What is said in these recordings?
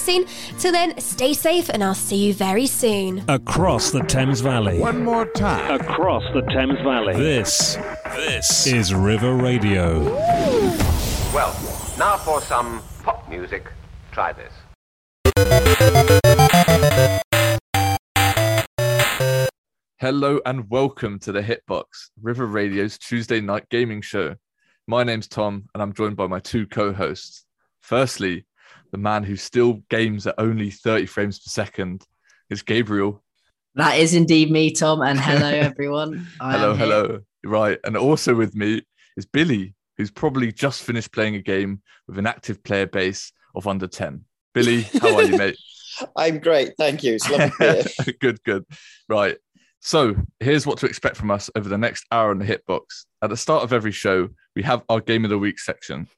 Scene. Till then, stay safe and I'll see you very soon. Across the Thames Valley. One more time. Across the Thames Valley. This, this is River Radio. Well, now for some pop music. Try this. Hello and welcome to the Hitbox, River Radio's Tuesday night gaming show. My name's Tom and I'm joined by my two co hosts. Firstly, the man who still games at only 30 frames per second is Gabriel. That is indeed me, Tom. And hello, everyone. Hello, hello. Right. And also with me is Billy, who's probably just finished playing a game with an active player base of under 10. Billy, how are you, mate? I'm great, thank you. It's lovely to be here. good, good. Right. So here's what to expect from us over the next hour in the Hitbox. At the start of every show, we have our Game of the Week section.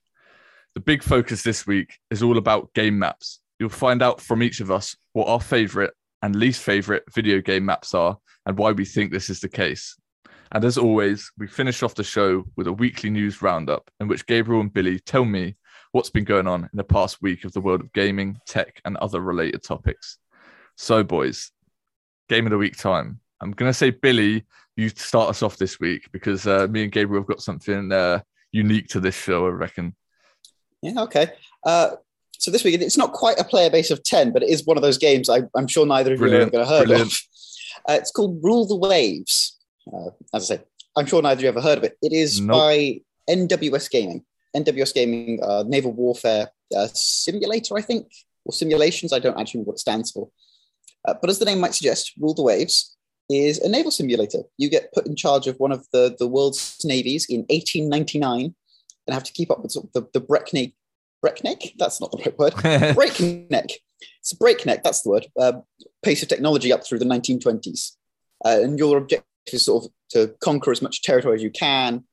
The big focus this week is all about game maps. You'll find out from each of us what our favorite and least favorite video game maps are and why we think this is the case. And as always, we finish off the show with a weekly news roundup in which Gabriel and Billy tell me what's been going on in the past week of the world of gaming, tech, and other related topics. So, boys, game of the week time. I'm going to say, Billy, you start us off this week because uh, me and Gabriel have got something uh, unique to this show, I reckon. Yeah, okay. Uh, so this week, it's not quite a player base of 10, but it is one of those games I, am sure neither of you Brilliant, are going to heard of. Uh, it's called Rule the Waves. Uh, as I say, I'm sure neither of you ever heard of it. It is Nope. by NWS Gaming. NWS Gaming, uh, Naval Warfare uh, Simulator, I think, or simulations. I don't actually know what it stands for. Uh, but as the name might suggest, Rule the Waves is a naval simulator. You get put in charge of one of the, the world's navies in 1899 and have to keep up with sort of the, the breakneck. Breakneck? That's not the right word. breakneck. It's breakneck, that's the word. Uh, pace of technology up through the 1920s. Uh, and your objective is sort of to conquer as much territory as you can.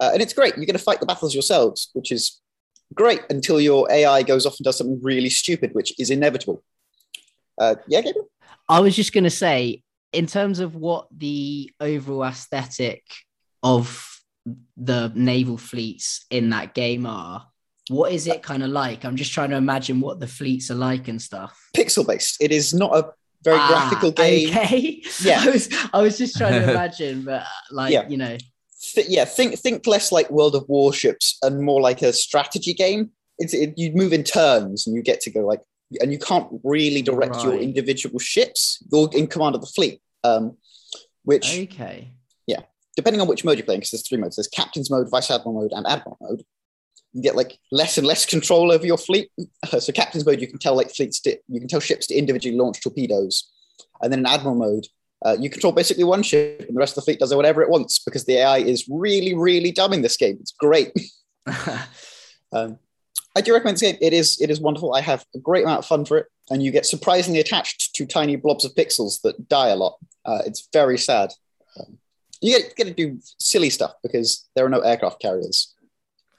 Uh, and it's great. You're going to fight the battles yourselves, which is great until your AI goes off and does something really stupid, which is inevitable. Uh, yeah, Gabriel? I was just going to say, in terms of what the overall aesthetic of the naval fleets in that game are, what is it kind of like? I'm just trying to imagine what the fleets are like and stuff. Pixel based. It is not a very Ah, graphical game. Okay. Yeah. I was I was just trying to imagine, but uh, like Yeah. you know, Th- yeah, think think less like World of Warships and more like a strategy game. It's it, you move in turns and you get to go like, and you can't really direct your individual ships. You're in command of the fleet, um, which okay. Depending on which mode you're playing, because there's three modes. There's captain's mode, vice admiral mode, and admiral mode. You get like less and less control over your fleet. Uh, so captain's mode, you can tell like fleets to you can tell ships to individually launch torpedoes, and then in admiral mode, uh, you control basically one ship, and the rest of the fleet does whatever it wants because the AI is really, really dumb in this game. It's great. Um, I do recommend this game. It is it is wonderful. I have a great amount of fun for it, and you get surprisingly attached to tiny blobs of pixels that die a lot. Uh, it's very sad. You get, get to do silly stuff because there are no aircraft carriers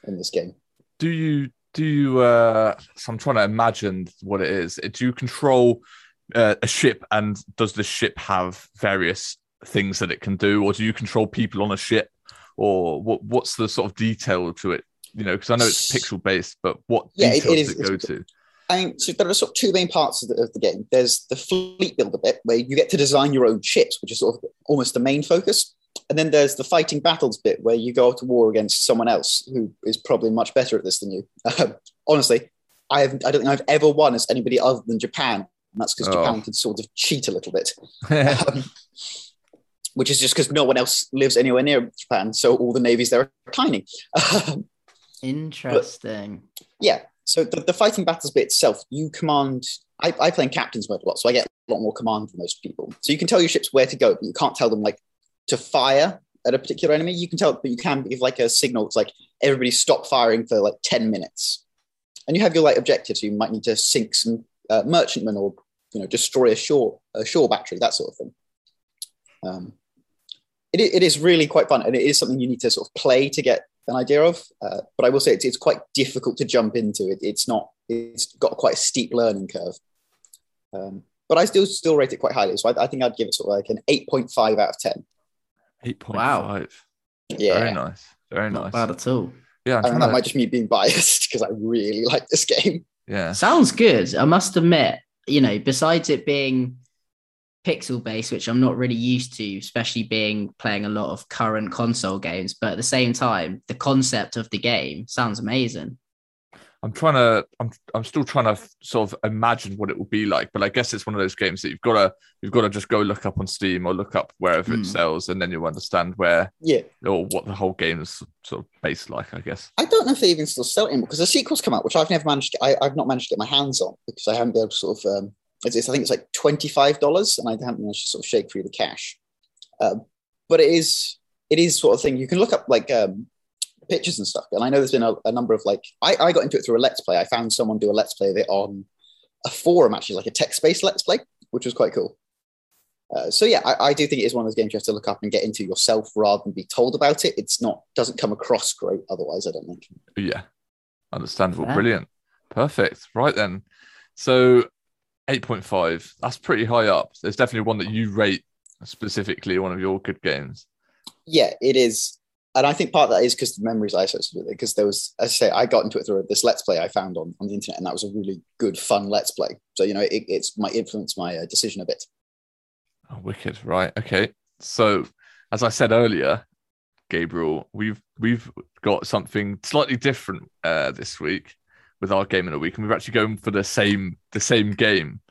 in this game. do you do you uh so i'm trying to imagine what it is do you control uh, a ship and does the ship have various things that it can do or do you control people on a ship or what what's the sort of detail to it you know because i know it's pixel based but what Yeah, it- details it does it go to? I mean, so there are sort of two main parts of the, of the game. There's the fleet builder bit where you get to design your own ships, which is sort of almost the main focus. And then there's the fighting battles bit where you go to war against someone else who is probably much better at this than you. Um, honestly, I have I don't think I've ever won as anybody other than Japan. And that's because Oh. Japan can sort of cheat a little bit, um, which is just because no one else lives anywhere near Japan. So all the navies there are tiny. Um, Interesting. yeah. So the, the fighting battles bit itself, you command. I, I play in captain's mode a lot, so I get a lot more command than most people. So you can tell your ships where to go, but you can't tell them like to fire at a particular enemy. You can tell, but you can give like a signal. It's like everybody stop firing for like ten minutes, and you have your like objectives. You might need to sink some uh, merchantmen or you know destroy a shore a shore battery, that sort of thing. Um, it, it is really quite fun, and it is something you need to sort of play to get an idea of. Uh, but I will say it's, it's quite difficult to jump into. It, it's not. It's got quite a steep learning curve. Um, but I still still rate it quite highly. So I, I think I'd give it sort of like an eight point five out of ten. 8.5 Wow. Yeah, very nice very Not nice bad at all. yeah I'm I mean, that to- might just me being biased because I really like this game. Yeah. Sounds good. I must admit, you know, besides it being pixel based, which I'm not really used to, especially being playing a lot of current console games, but at the same time, the concept of the game sounds amazing. I'm trying to, I'm, I'm still trying to sort of imagine what it will be like, but I guess it's one of those games that you've got to, you've got to just go look up on Steam or look up wherever Mm. it sells, and then you'll understand where Yeah. or what the whole game is sort of based like, I guess. I don't know if they even still sell it anymore because the sequels come out, which I've never managed. To, I, I've not managed to get my hands on because I haven't been able to sort of. Um, it's, it's- I think it's like twenty five dollars, and I haven't managed to sort of shake through the cash. Um, but it is it is sort of thing you can look up like um, pictures and stuff. And I know there's been a, a number of like I, I got into it through a let's play. I found someone do a let's play of it on a forum actually, like a text based let's play, which was quite cool. Uh, so yeah, I, I do think it is one of those games you have to look up and get into yourself rather than be told about it. It's not doesn't come across great otherwise. I don't think. Yeah. Understandable. Fair. Brilliant. Perfect. Right then. So 8.5, that's pretty high up. There's definitely one that you rate specifically one of your good games. yeah, it is. And I think part of that is because the memories I associated with it. Because there was, as I say, I got into it through this Let's Play I found on, on the internet, and that was a really good, fun Let's Play. So, you know, it, it's might influence my uh, decision a bit. Oh, wicked. Right. Okay. So, as I said earlier, Gabriel, we've we've got something slightly different uh, this week with our game in a week, and we're actually going for the same the same game.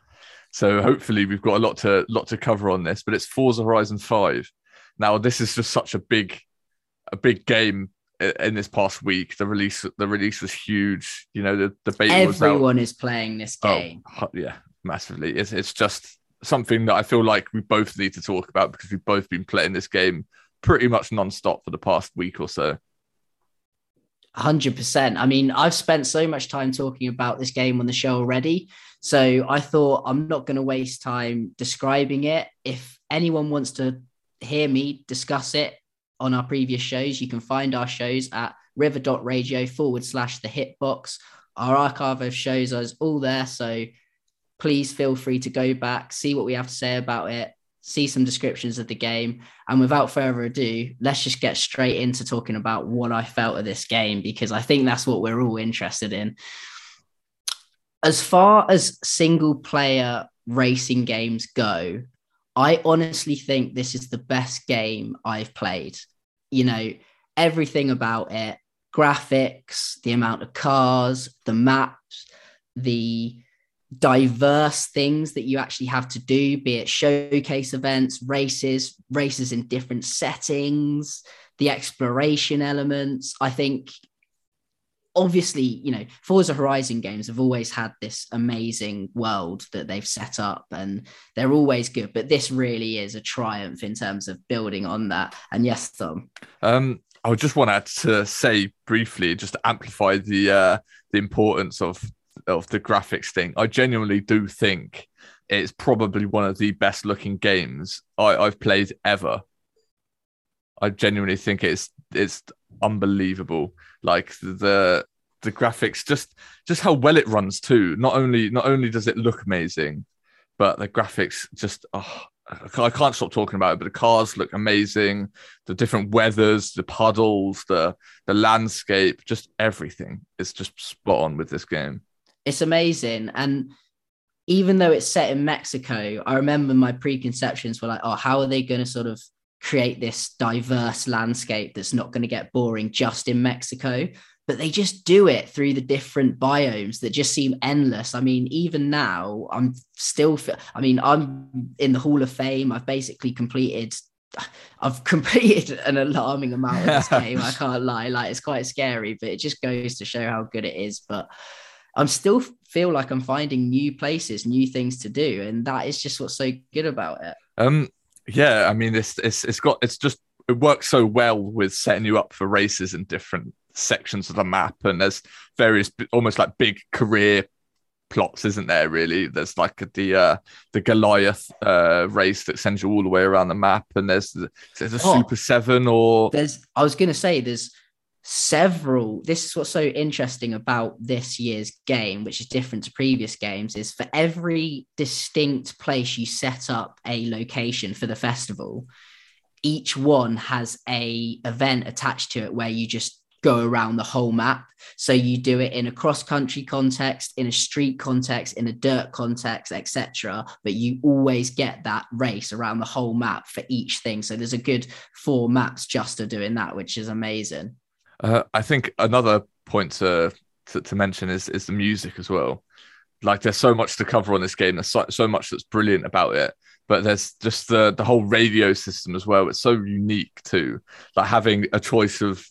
So hopefully we've got a lot to lot to cover on this. But it's Forza Horizon Five. Now this is just such a big a big game in this past week. The release the release was huge. You know the the beta was out. Everyone is playing this Oh, game. hu- yeah, massively. It's it's just something that I feel like we both need to talk about because we've both been playing this game pretty much non-stop for the past week or so. 100%. I mean, I've spent so much time talking about this game on the show already. So I thought I'm not going to waste time describing it. If anyone wants to hear me discuss it on our previous shows, you can find our shows at river.radio forward slash the hitbox. Our archive of shows is all there. So please feel free to go back, see what we have to say about it, see some descriptions of the game. And without further ado, let's just get straight into talking about what I felt of this game because I think that's what we're all interested in. As far as single player racing games go, I honestly think this is the best game I've played. You know, everything about it graphics, the amount of cars, the maps, the diverse things that you actually have to do, be it showcase events, races, races in different settings, the exploration elements. I think obviously, you know, Forza Horizon games have always had this amazing world that they've set up and they're always good, but this really is a triumph in terms of building on that. And yes, Tom. Um, I just want to say briefly, just to amplify the uh, the importance of of the graphics thing. I genuinely do think it's probably one of the best looking games I, I've played ever. I genuinely think it's it's unbelievable. Like the the graphics, just just how well it runs too. Not only not only does it look amazing, but the graphics just oh, I can't stop talking about it. But the cars look amazing. The different weathers, the puddles, the the landscape, just everything is just spot on with this game. It's amazing. And even though it's set in Mexico, I remember my preconceptions were like, oh, how are they going to sort of create this diverse landscape that's not going to get boring just in Mexico? But they just do it through the different biomes that just seem endless. I mean, even now, I'm still, I mean, I'm in the Hall of Fame. I've basically completed I've completed an alarming amount of this game. I can't lie. Like it's quite scary, but it just goes to show how good it is. But I'm still feel like I'm finding new places, new things to do, and that is just what's so good about it. Um, yeah, I mean, it's it's it's got it's just it works so well with setting you up for races in different sections of the map, and there's various almost like big career plots, isn't there? Really, there's like the uh the Goliath uh race that sends you all the way around the map, and there's the, there's a Oh. Super Seven or There's, I was gonna say, there's several. This is what's so interesting about this year's game, which is different to previous games, is for every distinct place you set up a location for the festival, each one has a event attached to it where you just go around the whole map. So you do it in a cross country context, in a street context, in a dirt context, etc. But you always get that race around the whole map for each thing. So there's a good four maps just to doing that, which is amazing. Uh, I think another point to, to to mention is is the music as well. Like there's so much to cover on this game. There's so, so much that's brilliant about it but there's just the the whole radio system as well. It's so unique too, like having a choice of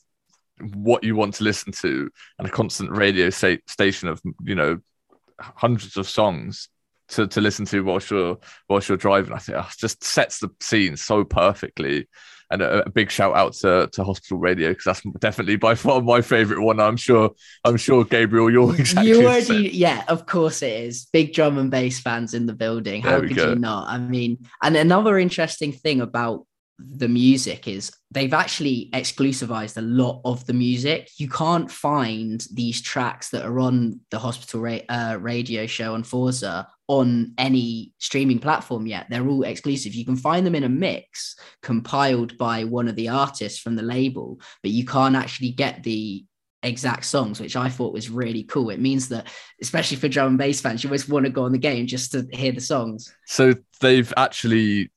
what you want to listen to and a constant radio sta- station of you know hundreds of songs to, to listen to whilst you're whilst you're driving. I think oh, just sets the scene so perfectly. And a, a big shout out to, to Hospital Radio because that's definitely by far my favorite one. I'm sure I'm sure Gabriel, you're exactly you already, yeah, of course it is. Big drum and bass fans in the building. How There could go. you not? I mean, and another interesting thing about the music is they've actually exclusivized a lot of the music. You can't find these tracks that are on the hospital ra- uh, radio show on Forza on any streaming platform yet. They're all exclusive. You can find them in a mix compiled by one of the artists from the label, but you can't actually get the exact songs, which I thought was really cool. It means that, especially for drum and bass fans, you always want to go on the game just to hear the songs. So they've actually,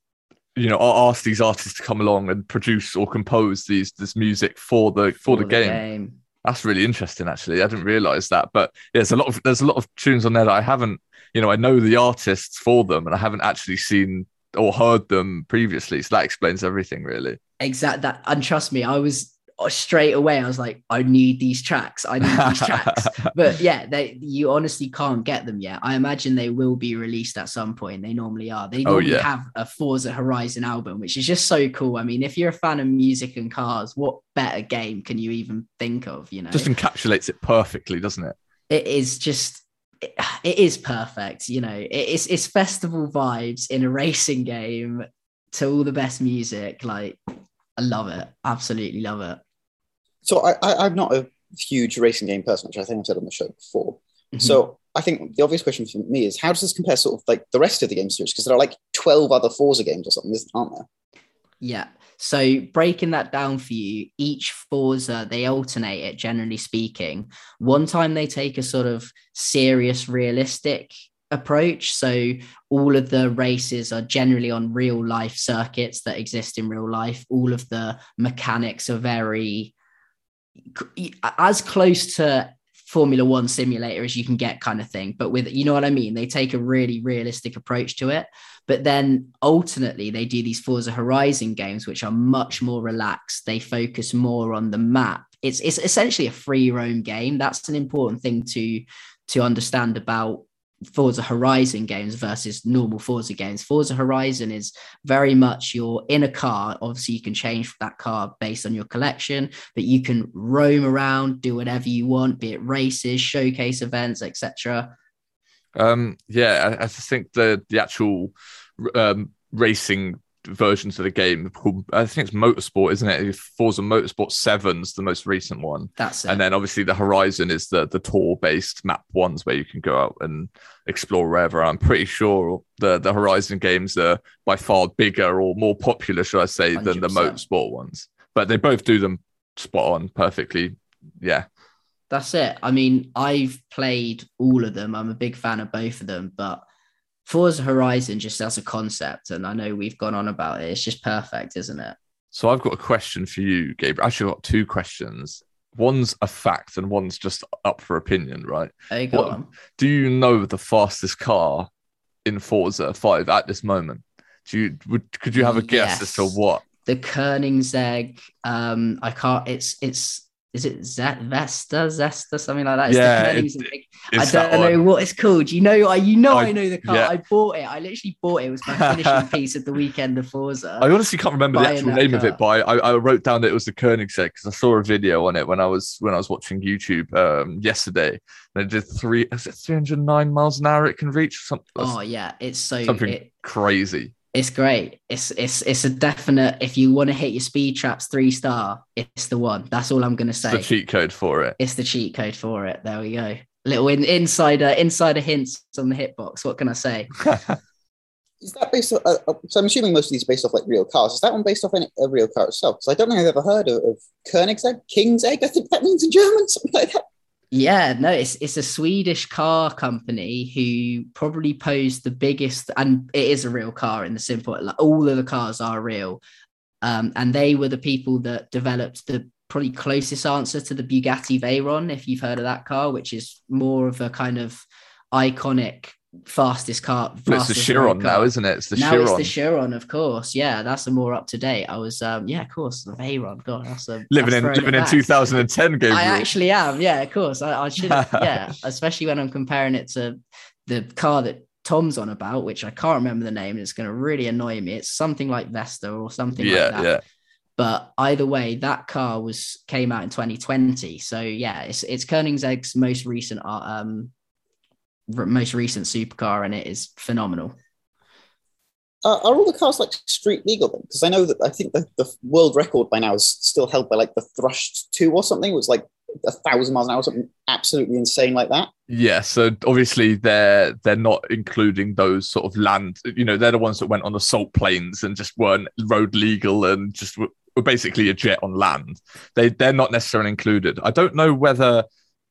you know, asked these artists to come along and produce or compose these this music for the for, the, game. That's really interesting, actually. I didn't realize that, but yeah, there's a lot of there's a lot of tunes on there that I haven't, you know, I know the artists for them, and I haven't actually seen or heard them previously. So that explains everything, really. Exact that, and trust me, I was uh, straight away. I was like, I need these tracks. I need these tracks. But yeah, they you honestly can't get them yet. I imagine they will be released at some point. They normally are. They Oh, yeah. have a Forza Horizon album, which is just so cool. I mean, if you're a fan of music and cars, what better game can you even think of? You know, Just encapsulates it perfectly, doesn't it? it is just it, it is perfect you know it's it's festival vibes in a racing game to all the best music like i love it absolutely love it So I, I, I'm not a huge racing game person, which I think I've said on the show before. Mhm. So I think the obvious question for me is how does this compare sort of like the rest of the game series? Because there are like 12 other Forza games or something, isn't- aren't there? yeah so breaking that down for you each forza they alternate it generally speaking one time they take a sort of serious realistic approach so all of the races are generally on real life circuits that exist in real life all of the mechanics are very as close to Formula One simulator as you can get, kind of thing. But with, you know what I mean? They take a really realistic approach to it. But then alternately, they do these Forza Horizon games, which are much more relaxed. They focus more on the map. It's, it's essentially a free roam game. That's an important thing to, to understand about Forza Horizon games versus normal Forza games. Forza Horizon is very much you're in a car. Obviously, you can change that car based on your collection, but you can roam around, do whatever you want, be it races, showcase events, etc. Um, yeah, I, I just think the the actual um, racing versions of the game called I think it's Motorsport, isn't it? Forza Motorsport Seven's the most recent one, That's it. and then obviously the Horizon is the the tour based map ones where you can go out and explore wherever. I'm pretty sure the the Horizon games are by far bigger or more popular, should I say, than the 100%. Motorsport ones. But they both do them spot on perfectly. Yeah, That's it. I mean, I've played all of them. I'm a big fan of both of them, but Forza Horizon just as a concept, and I know we've gone on about it. It's just perfect, isn't it? So I've got a question for you, Gabriel. Actually, I've got two questions. One's a fact and one's just up for opinion, right? Oh, go What- on. Do you know the fastest car in Forza 5 at this moment? Do you would could you have a guess as to what? the Koenigsegg. Um, I can't. It's it's. Is it Z- Vesta, Zesta, something like that? It's Yeah, it-. I don't know one? what it's called. You know, I you know I- I, know the car. yeah. I bought it. I literally bought it. It was my finishing piece of the weekend of Forza. I honestly can't remember the actual name of it, but I, I wrote down that it was the Koenigsegg because I saw a video on it when I was when I was watching YouTube um, yesterday. And it did three, is it 309 miles an hour it can reach? Something, oh yeah, it's so something it, crazy. It's great. It's it's it's a definite. If you want to hit your speed traps three star, it's the one. That's all I'm gonna It's say. the cheat code for it. it's the cheat code for it. There we go. Little in, insider insider hints on the hitbox. What can I say? Is that based off? Uh, uh, so I'm assuming most of these are based off like real cars. Is that one based off any, a real car itself? Because I don't think I've ever heard of, of Koenigsegg, King's Egg. I think that means in German, something like that. Yeah, no, it's it's a Swedish car company who probably posed the biggest, and it is a real car in the simple. Like all of the cars are real, um, and they were the people that developed the probably closest answer to the Bugatti Veyron, if you've heard of that car, which is more of a kind of iconic fastest car. But it's the Chiron road now, isn't it? It's the now Chiron. it's the Chiron, of course. Yeah, that's a more up to date. I was, um, yeah, of course, the Veyron. God, that's a living that's in living in 2010, Gabriel. I actually am. Yeah, of course. I, I should. yeah, especially when I'm comparing it to the car that Tom's on about, which I can't remember the name. It's going to really annoy me. It's something like Vesta or something yeah, like that. yeah. But either way, that car was came out in 2020. So yeah, it's it's Koenigsegg's most recent uh, um most recent supercar, and it is phenomenal. Uh, are all the cars like street legal then? Because I know that I think the, the world record by now is still held by like the Thrust 2 or something. It was like a thousand miles an hour, something absolutely insane like that. Yeah, so obviously they're they're not including those sort of land. You know, they're the ones that went on the salt plains and just weren't road legal and just were, were basically a jet on land. They they're not necessarily included. I don't know whether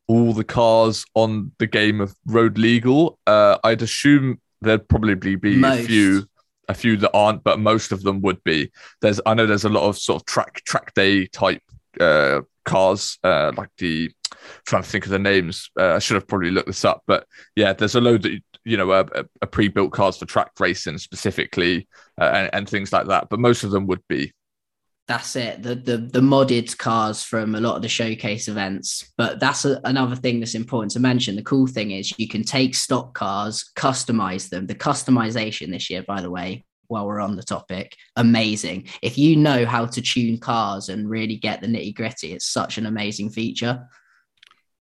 all the cars on the game of road legal. Uh, I'd assume there'd probably be a few a few that aren't, but most of them would be. There's I know there's a lot of sort of track track day type uh, cars, uh, like the trying to think of the names. Uh, I should have probably looked this up, but yeah, there's a load that you know a, are pre-built cars for track racing specifically, uh, and, and things like that. But most of them would be. That's it. The the the modded cars from a lot of the showcase events. But that's a, another thing that's important to mention. The cool thing is you can take stock cars customize them. The customization this year by the way while we're on the topic amazing. If you know how to tune cars and really get the nitty gritty it's such an amazing feature.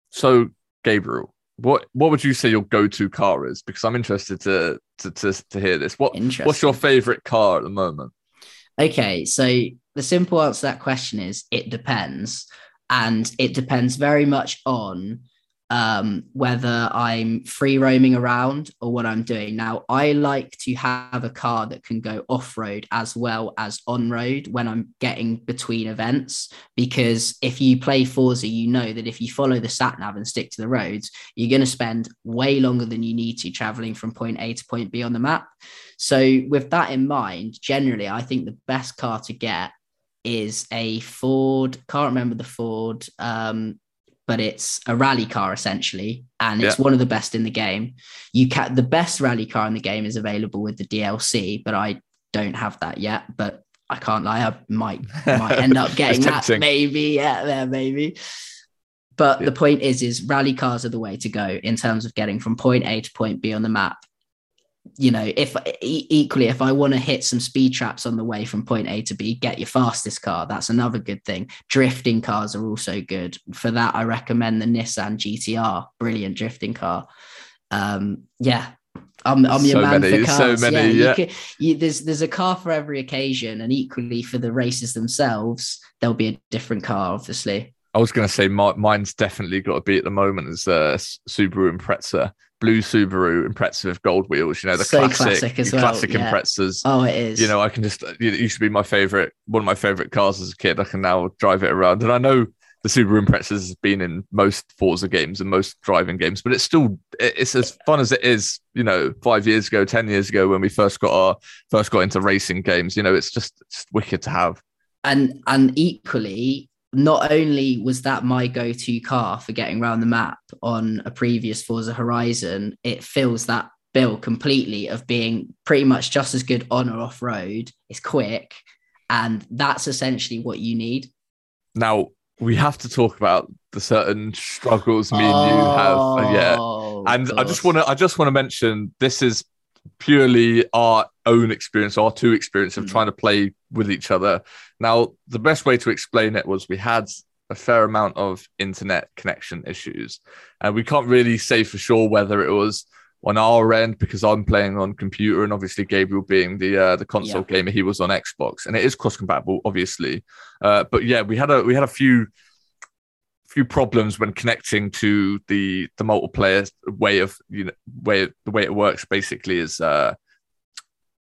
So, Gabriel, what what would you say your go-to car is? Because I'm interested to to to, to hear this. What what's your favorite car at the moment? Okay, so the simple answer to that question is it depends. And it depends very much on um, whether I'm free roaming around or what I'm doing. Now, I like to have a car that can go off road as well as on road when I'm getting between events. Because if you play Forza, you know that if you follow the sat nav and stick to the roads, you're going to spend way longer than you need to traveling from point A to point B on the map. So, with that in mind, generally, I think the best car to get is a Ford. Can't remember the Ford, um, but it's a rally car essentially, and it's Yeah. one of the best in the game. You can the best rally car in the game is available with the DLC, but I don't have that yet. But I can't lie, I might might end up getting that. Maybe, yeah, yeah, maybe. But Yeah. the point is, is rally cars are the way to go in terms of getting from point A to point B on the map you know, if equally, if I want to hit some speed traps on the way from point A to B, get your fastest car. That's another good thing. Drifting cars are also good. For that, I recommend the Nissan GTR. Brilliant drifting car. Um, yeah. I'm, I'm your So man many, for so cars. many, yeah, you yeah. could- you- there's there's a car for every occasion, and equally for the races themselves, there'll be a different car, obviously. I was going to say my, mine's definitely got to be at the moment is uh, S- Subaru Impreza, blue Subaru Impreza with gold wheels. You know the So classic, classic as well, classic yeah. Imprezas. Oh, it is. You know, I can just it used to be my favorite, one of my favorite cars as a kid. I can now drive it around, and I know the Subaru Impreza has been in most Forza games and most driving games, but it's still it's as fun as it is. You know, five years ago, ten years ago when we first got our first got into racing games. You know, it's just it's wicked to have. and and equally not only was that my go-to car for getting around the map on a previous Forza Horizon, it fills that bill completely of being pretty much just as good on or off road. It's quick, and that's essentially what you need. Now we have to talk about the certain struggles me and you have. Uh, yeah, Oh, and I just want to I just want to mention this is purely our own experience, our two experience of Mm. trying to play with each other. Now, the best way to explain it was we had a fair amount of internet connection issues, and we can't really say for sure whether it was on our end because I'm playing on computer, and obviously Gabriel being the uh, the console gamer, he was on Xbox, and it is cross compatible, obviously. Uh, but yeah, we had a we had a few few problems when connecting to the the multiplayer way of you know way the way it works basically is uh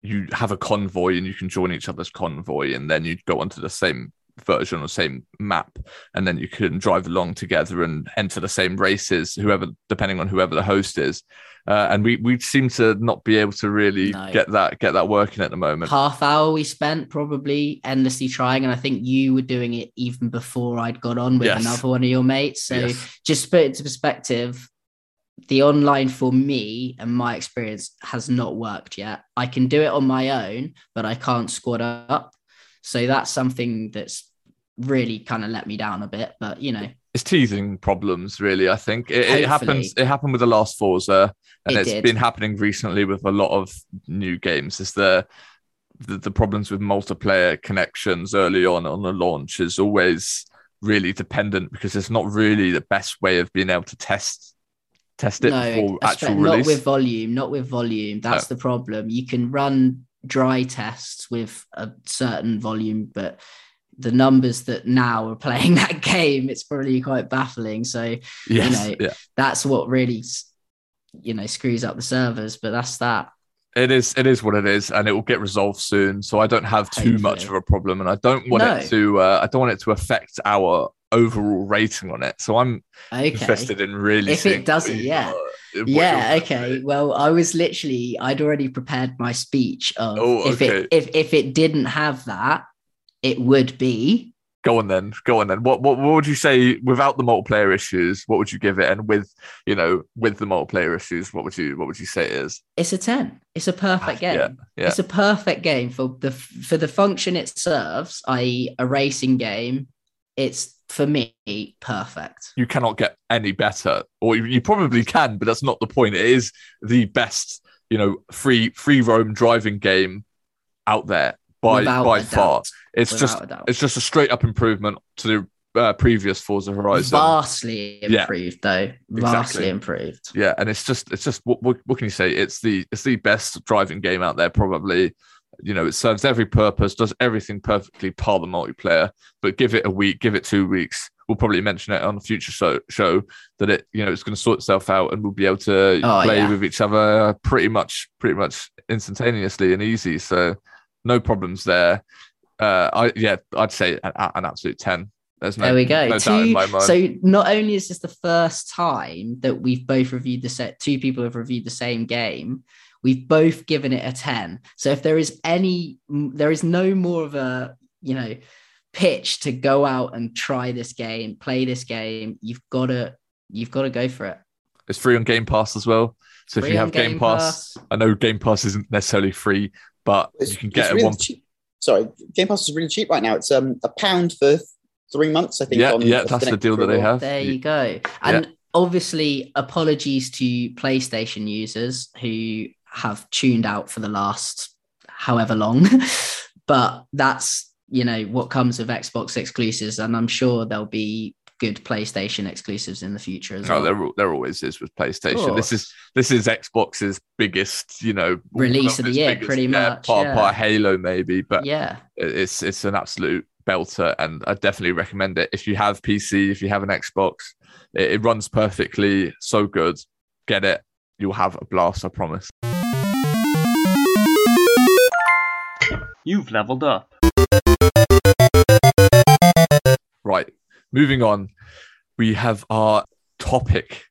you have a convoy and you can join each other's convoy, and then you go onto the same version or same map, and then you can drive along together and enter the same races, whoever depending on whoever the host is. Uh, and we we seem to not be able to really No. get that get that working at the moment. half hour we spent probably endlessly trying and i think you were doing it even before i'd got on with Yes. another one of your mates so Yes. just to put it into perspective the online for me and my experience has not worked yet i can do it on my own but i can't squad up so that's something that's really kind of let me down a bit but you know it's teething problems, really. I think it, it happens. It happened with the last Forza, and It it's did. been happening recently with a lot of new games. Is the, the the problems with multiplayer connections early on on the launch is always really dependent because it's not really the best way of being able to test test it before espe- actual not release. with volume, not with volume. That's the problem. You can run dry tests with a certain volume, but the numbers that now are playing that game, it's probably quite baffling. So yes, know, yeah. that's what really, you know, screws up the servers. But that's that. It is. It is what it is, and it will get resolved soon. So I don't have too much of a problem, and I don't want No. it to. Uh, I don't want it to affect our overall rating on it. So I'm Okay. interested in really. If it doesn't, yeah. what yeah okay well i was literally i'd already prepared my speech of Oh, if okay. it if, if it didn't have that it would be Go on then. Go on then. What, what what would you say without the multiplayer issues? What would you give it? And with you know with the multiplayer issues, what would you what would you say it is? it's a 10 it's a perfect ah, game Yeah, yeah. it's a perfect game for the for the function it serves i.e a racing game it's for me perfect You cannot get any better, or you, you probably can, but that's not the point. It is the best you know free free roam driving game out there by Without by far. doubt. It's without just a it's just a straight up improvement to the uh, previous Forza Horizon. vastly Yeah. improved though Exactly. vastly improved yeah and it's just it's just what, what, what can you say it's the it's the best driving game out there probably you know it serves every purpose does everything perfectly par the multiplayer but give it a week give it two weeks we'll probably mention it on a future show show that it you know it's going to sort itself out and we'll be able to Oh, play yeah. with each other pretty much pretty much instantaneously and easy so no problems there uh i yeah i'd say an, an absolute 10 there's no, there we go. no doubt in two, my mind. so not only is this the first time that we've both reviewed the set, two people have reviewed the same game. We've both given it a ten. So if there is any, there is no more of a you know pitch to go out and try this game, play this game. You've got to, you've got to go for it. It's free on Game Pass as well. So if you have Game, Pass, I know Game Pass isn't necessarily free, but It's, you can get it really one. cheap. Sorry, Game Pass is really cheap right now. It's um a pound for three months, I think. Yeah, on yeah, that's the deal that they have. There you go. And obviously, apologies to PlayStation users who have tuned out for the last however long, but that's you know what comes with Xbox exclusives, and I'm sure there'll be good PlayStation exclusives in the future as Oh, well. there, there always is with PlayStation. This is this is Xbox's biggest, you know, Release of the its year, pretty much, Part, yeah. part Halo maybe, but yeah, it's it's an absolute belter, and I definitely recommend it. If you have PC, if you have an Xbox, it, it runs perfectly, so good. Get it, you'll have a blast. I promise. You've leveled up. Right, moving on. We have our topic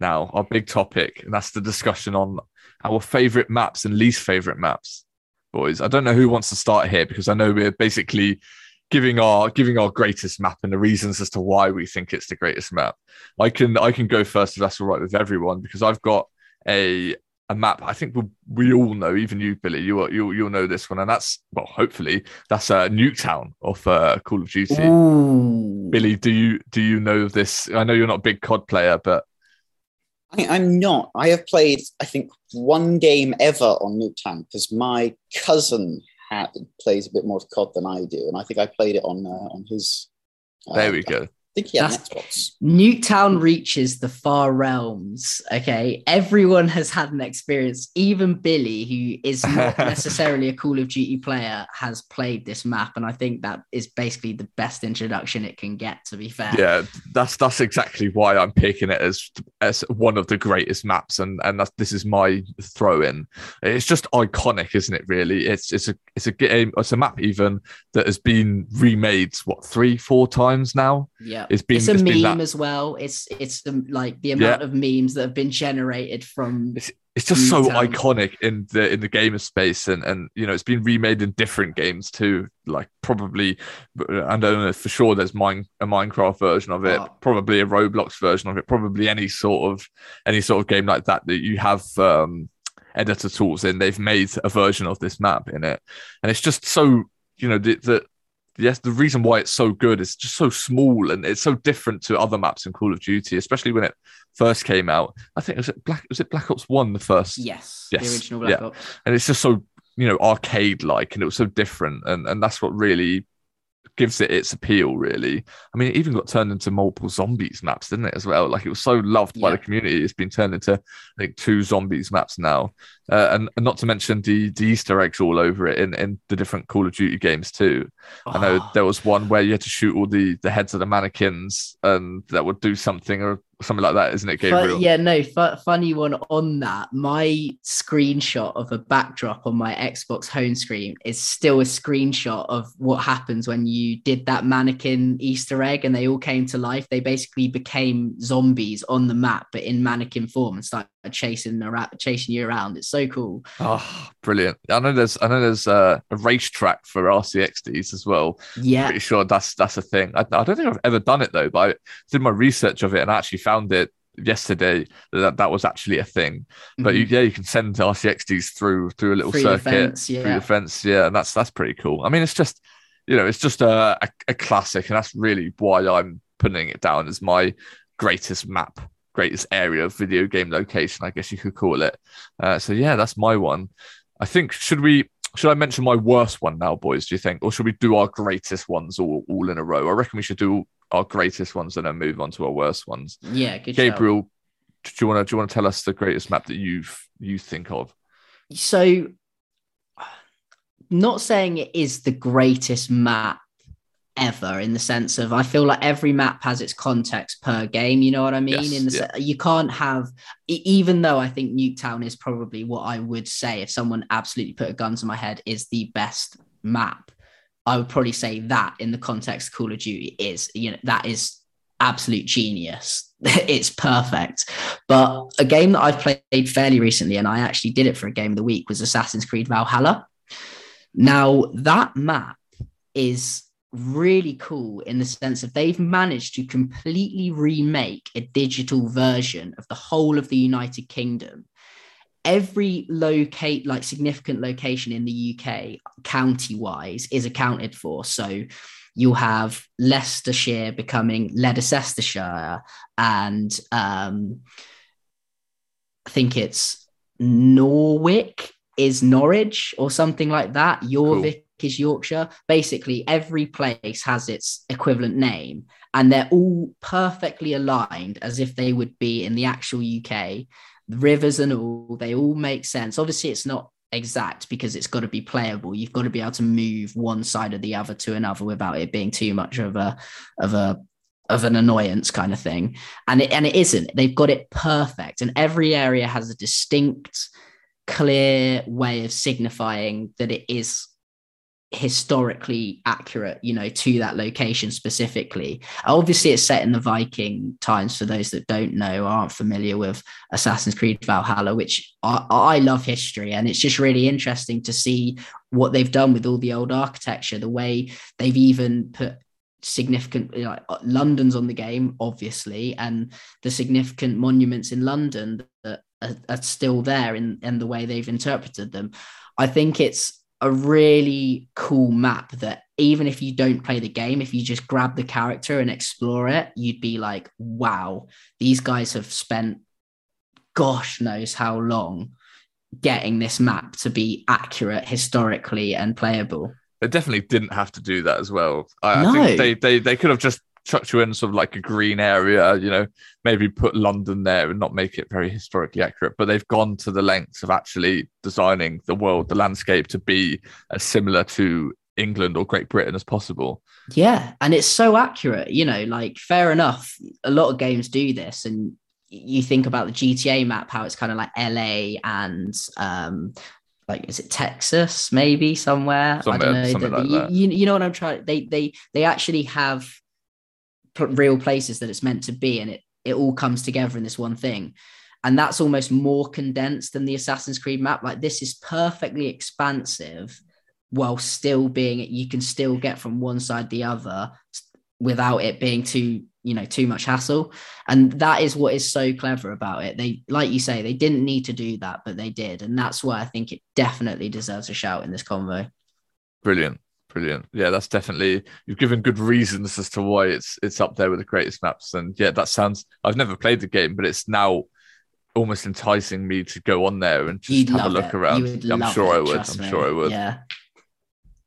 now, our big topic, and that's the discussion on our favorite maps and least favorite maps. Boys, I don't know who wants to start here because I know we're basically giving our giving our greatest map and the reasons as to why we think it's the greatest map. I can I can go first if that's all right with everyone because I've got a a map. I think we, we all know, even you, Billy, you you you'll know this one, and that's well, hopefully that's uh, Nuketown of uh, Call of Duty. Ooh. Billy, do you do you know this? I know you're not a big COD player, but I, I'm not. I have played, I think, one game ever on Nuketown because my cousin had, plays a bit more of COD than I do, and I think I played it on uh, on his. uh, there we go. Think he had Xbox. Nuketown reaches the far realms. Okay. Everyone has had an experience. Even Billy, who is not necessarily a Call of Duty player, has played this map. And I think that is basically the best introduction it can get, to be fair. Yeah, that's that's exactly why I'm picking it as as one of the greatest maps, and and that's, this is my throw in. It's just iconic, isn't it? Really, it's it's a it's a game, it's a map even that has been remade what three four times now. Yeah. It's been it's a it's meme that- as well. It's it's the like the amount of memes that have been generated from It's it's just so iconic in the in the gamer space, and and you know it's been remade in different games too. Like probably, I don't know for sure. There's mine a Minecraft version of it, Oh. probably a Roblox version of it, probably any sort of any sort of game like that that you have um, editor tools in. They've made a version of this map in it, and it's just so you know the, the yes the reason why it's so good is just so small and it's so different to other maps in Call of Duty, especially when it first came out. I think was it Black was it Black Ops One the first yes, Yes, the original Black yeah. Ops. and it's just so you know arcade like and it was so different and and that's what really gives it its appeal really. I mean it even got turned into multiple zombies maps didn't it as well? Like it was so loved by the community it's been turned into i think two zombies maps now. Uh, and, and not to mention the, the easter eggs all over it in, in the different call of duty games too. I know Oh, there was one where you had to shoot all the the heads of the mannequins and that would do something or something like that isn't it gabriel yeah, no, fu- funny one on that. My screenshot of a backdrop on my Xbox home screen is still a screenshot of what happens when you did that mannequin Easter egg and they all came to life. They basically became zombies on the map, but in mannequin form and started chasing around, chasing you around. It's so cool. Oh, brilliant! I know there's I know there's uh, a racetrack for RCXDs as well. Yeah, Pretty sure that's that's a thing. I, I don't think I've ever done it though, but I did my research of it and I actually found it yesterday that that was actually a thing. But you, Mhm. yeah, you can send RCXDs through through a little Through circuit fence, through yeah. your fence. Yeah, and that's that's pretty cool. I mean, it's just you know, it's just a, a, a classic, and that's really why I'm putting it down as my greatest map, greatest area of video game location, I guess you could call it. Uh, so yeah, that's my one. I think should we should I mention my worst one now, boys? Do you think, or should we do our greatest ones all all in a row? I reckon we should do our greatest ones and then move on to our worst ones. yeah, shout. Gabriel, do you want to do you want to tell us the greatest map that you've you think of? so not saying it is the greatest map ever in the sense of I feel like every map has its context per game. You know what I mean? Yes, in the yeah. you can't have even though I think Nuketown is probably what I would say if someone absolutely put a gun to my head is the best map. I would probably say that in the context of Call of Duty is you know that is absolute genius. it's perfect. But a game that I've played fairly recently, and I actually did it for a game of the week, was Assassin's Creed Valhalla. Now, that map is really cool in the sense that they've managed to completely remake a digital version of the whole of the United Kingdom. Every locate, like significant location in the UK, county wise, is accounted for. So you'll have Leicestershire becoming Leicestershire, and um, I think it's Norwich is Norwich or something like that. Yorvik is Yorkshire. Basically, every place has its equivalent name, and they're all perfectly aligned as if they would be in the actual UK. Rivers and all, they all make sense. Obviously, it's not exact because it's got to be playable. You've got to be able to move one side or the other to another without it being too much of a of a of an annoyance kind of thing. And it and it isn't. They've got it perfect. And every area has a distinct, clear way of signifying that it is historically accurate, you know, to that location specifically. Obviously, it's set in the Viking times for those that don't know aren't familiar with Assassin's Creed Valhalla, which I, I love history. And it's just really interesting to see what they've done with all the old architecture, the way they've even put significant you know, london's on the game obviously and the significant monuments in london that are, are still there in, in the way they've interpreted them i think it's a really cool map that even if you don't play the game if you just grab the character and explore it you'd be like wow these guys have spent gosh knows how long getting this map to be accurate historically and playable They definitely didn't have to do that as well. I, I think they, they they could have just chucked you in sort of like a green area, you know, maybe put London there and not make it very historically accurate. But they've gone to the lengths of actually designing the world, the landscape to be as similar to England or Great Britain as possible. Yeah, and it's so accurate. You know, like fair enough. A lot of games do this, and you think about the GTA map, how it's kind of like LA and um, like is it Texas maybe somewhere? Somewhere- I don't know. The- like You, you know what I'm trying. They they they actually have real places that it's meant to be, and it it all comes together in this one thing. And that's almost more condensed than the Assassin's Creed map. Like this is perfectly expansive, while still being you can still get from one side to the other without it being too you know too much hassle and that is what is so clever about it they like you say they didn't need to do that but they did and that's why i think it definitely deserves a shout in this convo Brilliant. Brilliant. Yeah, that's definitely you've given good reasons as to why it's it's up there with the greatest maps. And yeah, that sounds I've never played the game, but it's now almost enticing me to go on there and just you'd have a look it. around. I'm sure it, I would. I'm me. sure I would. yeah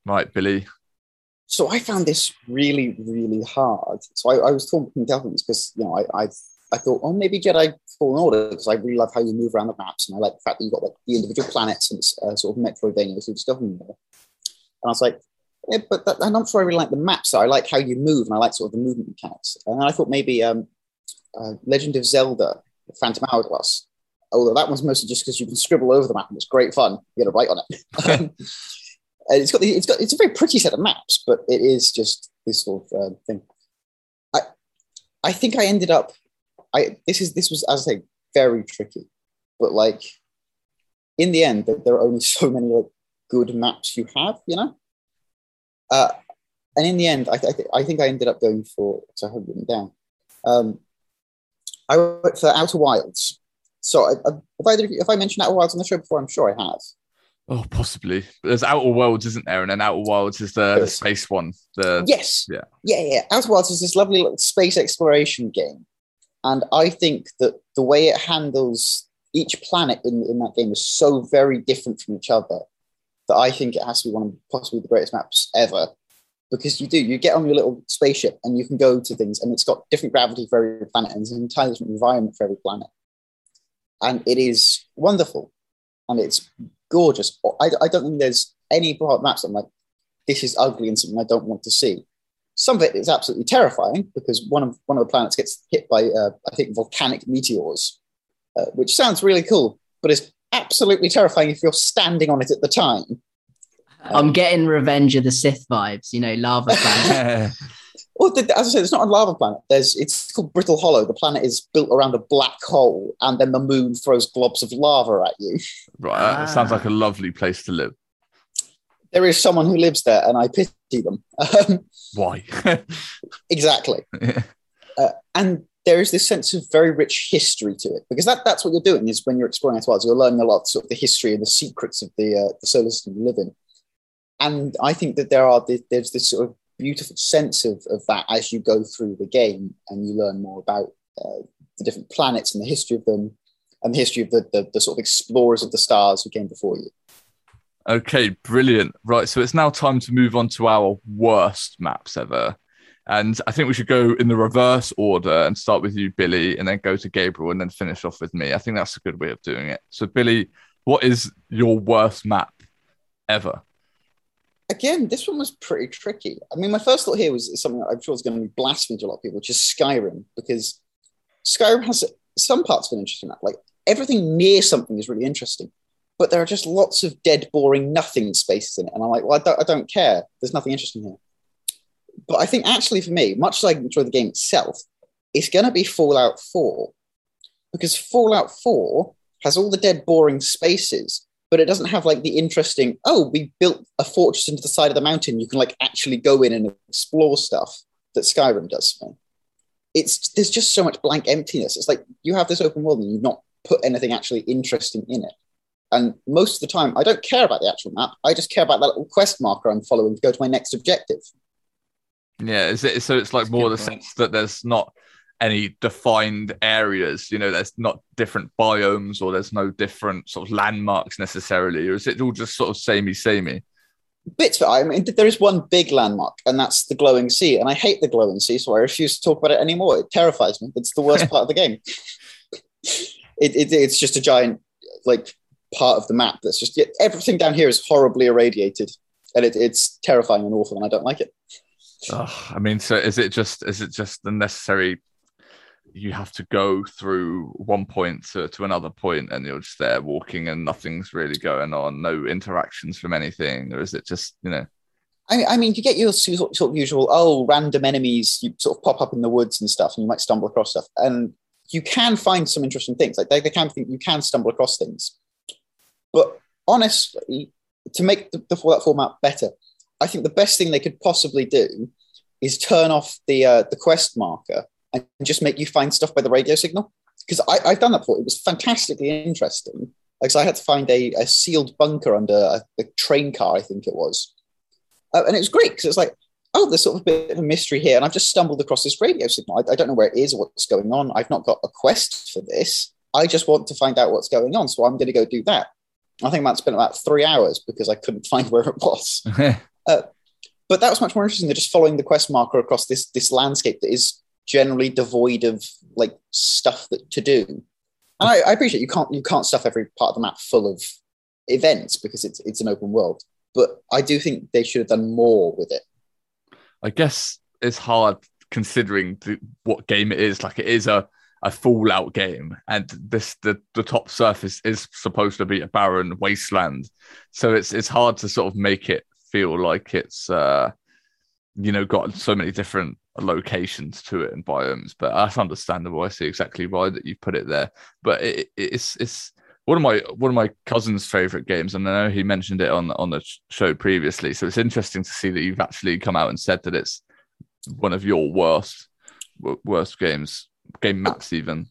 Right, Billy. So I found this really, really hard. So I, I was torn between Delphins because you know I, I I thought, oh, maybe Jedi Fallen Order because I really love how you move around the maps and I like the fact that you've got like the individual planets and it's uh, sort of Metroidvania, so you discover them there. And I was like, yeah, but that, I'm not sure I really like the maps. So I like how you move and I like sort of the movement mechanics. And I thought maybe um, uh, Legend of Zelda, Phantom Hourglass. Although that one's mostly just because you can scribble over the map and it's great fun. You get to write on it. Um, and it's got the, it's got it's a very pretty set of maps, but it is just this sort of uh, thing. I I think I ended up I this is this was as I say very tricky, but like in the end there, there are only so many like good maps you have, you know. Uh, and in the end, I, th- I, think I ended up going for so I have written down. Um, I went for Outer Wilds. So I, I, if I if I mentioned Outer Wilds on the show before, I'm sure I have. Oh, possibly. There's Outer Worlds, isn't there? And then Outer Worlds is the, the space one. The Yes. yeah. Yeah, yeah. Outer Wilds is this lovely little space exploration game. And I think that the way it handles each planet in, in that game is so very different from each other that I think it has to be one of possibly the greatest maps ever. Because you do, you get on your little spaceship and you can go to things, and it's got different gravity for every planet, and it's an entirely different environment for every planet. And it is wonderful and it's gorgeous. I, I don't think there's any part maps I'm like, this is ugly and something I don't want to see. Some of it is absolutely terrifying because one of one of the planets gets hit by uh, I think volcanic meteors, uh, which sounds really cool, but it's absolutely terrifying if you're standing on it at the time. i'm getting revenge of the sith vibes you know lava planet Well, the, as I said, it's not a lava planet. There's it's called Brittle Hollow. The planet is built around a black hole, and then the moon throws globs of lava at you. right. That sounds Ah. like a lovely place to live. There is someone who lives there, and I pity them. Um, Why? exactly. uh, and there is this sense of very rich history to it because that, that's what you're doing is when you're exploring Wilds, you're learning a lot sort of the history and the secrets of the uh, the solar system you live in. And I think that there are there's this sort of beautiful sense of, of that as you go through the game and you learn more about uh, the different planets and the history of them and the history of the, the, the sort of explorers of the stars who came before you. Okay, brilliant. Right, so it's now time to move on to our worst maps ever. And I think we should go in the reverse order and start with you, Billy, and then go to Gabriel and then finish off with me. I think that's a good way of doing it. So, Billy, what is your worst map ever? again, this one was pretty tricky. I mean, my first thought here was something I'm sure is going to be blasphemy to a lot of people, which is Skyrim, because Skyrim has some parts of an interesting map. Like everything near something is really interesting, but there are just lots of dead, boring nothing spaces in it. And I'm like, well, I don't, I don't care. There's nothing interesting here. But I think actually for me, much as I enjoy the game itself, it's going to be Fallout 4. Because Fallout 4 has all the dead, boring spaces, but it doesn't have like the interesting oh we built a fortress into the side of the mountain. You can like actually go in and explore stuff that skyrim does for me. It's there's just so much blank emptiness. It's like you have this open world and you've not put anything actually interesting in it. And most of the time i don't care about the actual map. I just care about that little quest marker i'm following to go to my next objective Yeah, is it so? It's like That's more the point. sense that there's not any defined areas. You know, there's not different biomes or there's no different sort of landmarks necessarily, or is it all just sort of samey, samey? bits of it. I mean, there is one big landmark, and that's the glowing sea. And I hate the glowing sea, so I refuse to talk about it anymore. It terrifies me. It's the worst part of the game. It, it, it's just a giant, like, part of the map that's just everything down here is horribly irradiated, and it, it's terrifying and awful, and I don't like it. Oh, I mean, so is it just is it just the necessary? You have to go through one point to, to another point, and you're just there walking, and nothing's really going on. No interactions from anything, or is it just you know? I, I mean, you get your sort of usual oh, random enemies. You sort of pop up in the woods and stuff, and you might stumble across stuff, and you can find some interesting things. Like they, they can think you can stumble across things, but honestly, to make the, the that format better, I think the best thing they could possibly do is turn off the uh, the quest marker and just make you find stuff by the radio signal. Because I've done that before. It was fantastically interesting. Because I had to find a, a sealed bunker under a, a, train car, I think it was. Uh, and it was great because it's like, oh, there's sort of a bit of a mystery here. And I've just stumbled across this radio signal. I, I don't know where it is or what's going on. I've not got a quest for this. I just want to find out what's going on. So I'm going to go do that. I think I might spent about three hours because I couldn't find where it was. uh, but that was much more interesting than just following the quest marker across this this landscape that is generally devoid of like stuff that to do. And I, I appreciate you can't you can't stuff every part of the map full of events because it's it's an open world. But I do think they should have done more with it. I guess it's hard considering the, what game it is. Like it is a a Fallout game, and this the the top surface is supposed to be a barren wasteland. So it's it's hard to sort of make it feel like it's uh you know got so many different locations to it and biomes. But that's understandable. I see exactly why that you put it there. But it, it's it's one of my one of my cousin's favorite games, and I know he mentioned it on on the show previously. So it's interesting to see that you've actually come out and said that it's one of your worst worst games game maps even.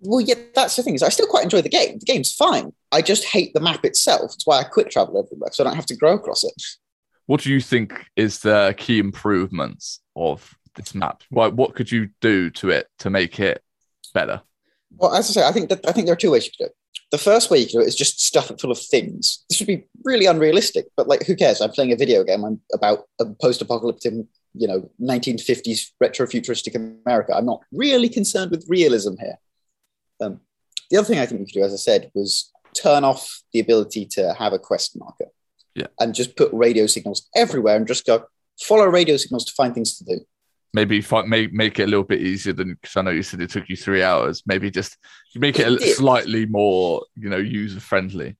Well, yeah, that's the thing is I still quite enjoy the game. The game's fine. I just hate the map itself. That's why I quit travel everywhere, so I don't have to grow across it. What do you think is the key improvements of this map? What what could you do to it to make it better? Well, as I say, I think that I think there are two ways you could do it. The first way you could do it is just stuff it full of things. This would be really unrealistic, but like, who cares? I'm playing a video game. I'm about a post-apocalyptic you know 1950s retro-futuristic America. I'm not really concerned with realism here. Um, the other thing I think we could do, as I said, was turn off the ability to have a quest marker. Yeah. And just put radio signals everywhere and just go follow radio signals to find things to do. Maybe find, make make it a little bit easier than because I know you said it took you three hours. Maybe just make it, it slightly more, you know, user friendly.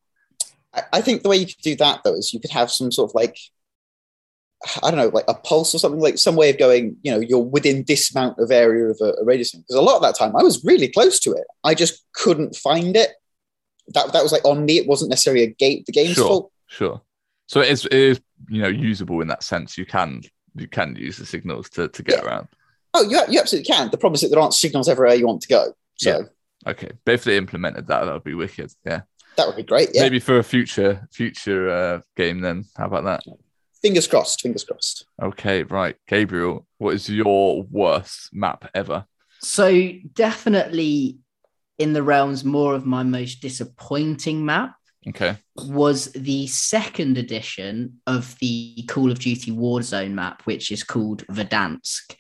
I, I think the way you could do that though is you could have some sort of like I don't know, like a pulse or something, like some way of going, you know, you're within this amount of area of a, a signal Because a lot of that time I was really close to it. I just couldn't find it. That, that was like on me. It wasn't necessarily a gate, the game's sure, fault. Sure. So it is, it is, you know, usable in that sense. You can, you can use the signals to, to get yeah. around. Oh, you, you absolutely can. The problem is that there aren't signals everywhere you want to go. So, yeah. okay. But if they implemented that, that would be wicked. Yeah. That would be great. Yeah. Maybe for a future, future uh, game then. How about that? fingers crossed. Fingers crossed. Okay, right, Gabriel, what is your worst map ever? So definitely in the realms more of my most disappointing map. Okay. Was the second edition of the Call of Duty Warzone map, which is called Verdansk.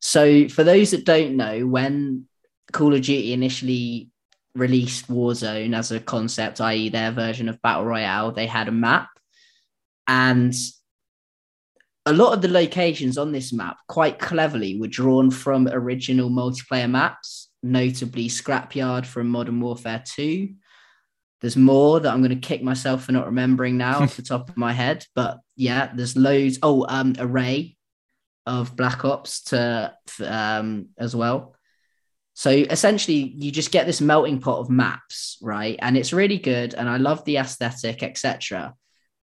So, for those that don't know, when Call of Duty initially released Warzone as a concept, i.e., their version of Battle Royale, they had a map. And a lot of the locations on this map quite cleverly were drawn from original multiplayer maps, notably Scrapyard from Modern Warfare 2. There's more that I'm going to kick myself for not remembering now off the top of my head, but yeah, there's loads. Oh, um, Array of Black Ops to um, as well. So essentially, you just get this melting pot of maps, right? And it's really good, and I love the aesthetic, etc.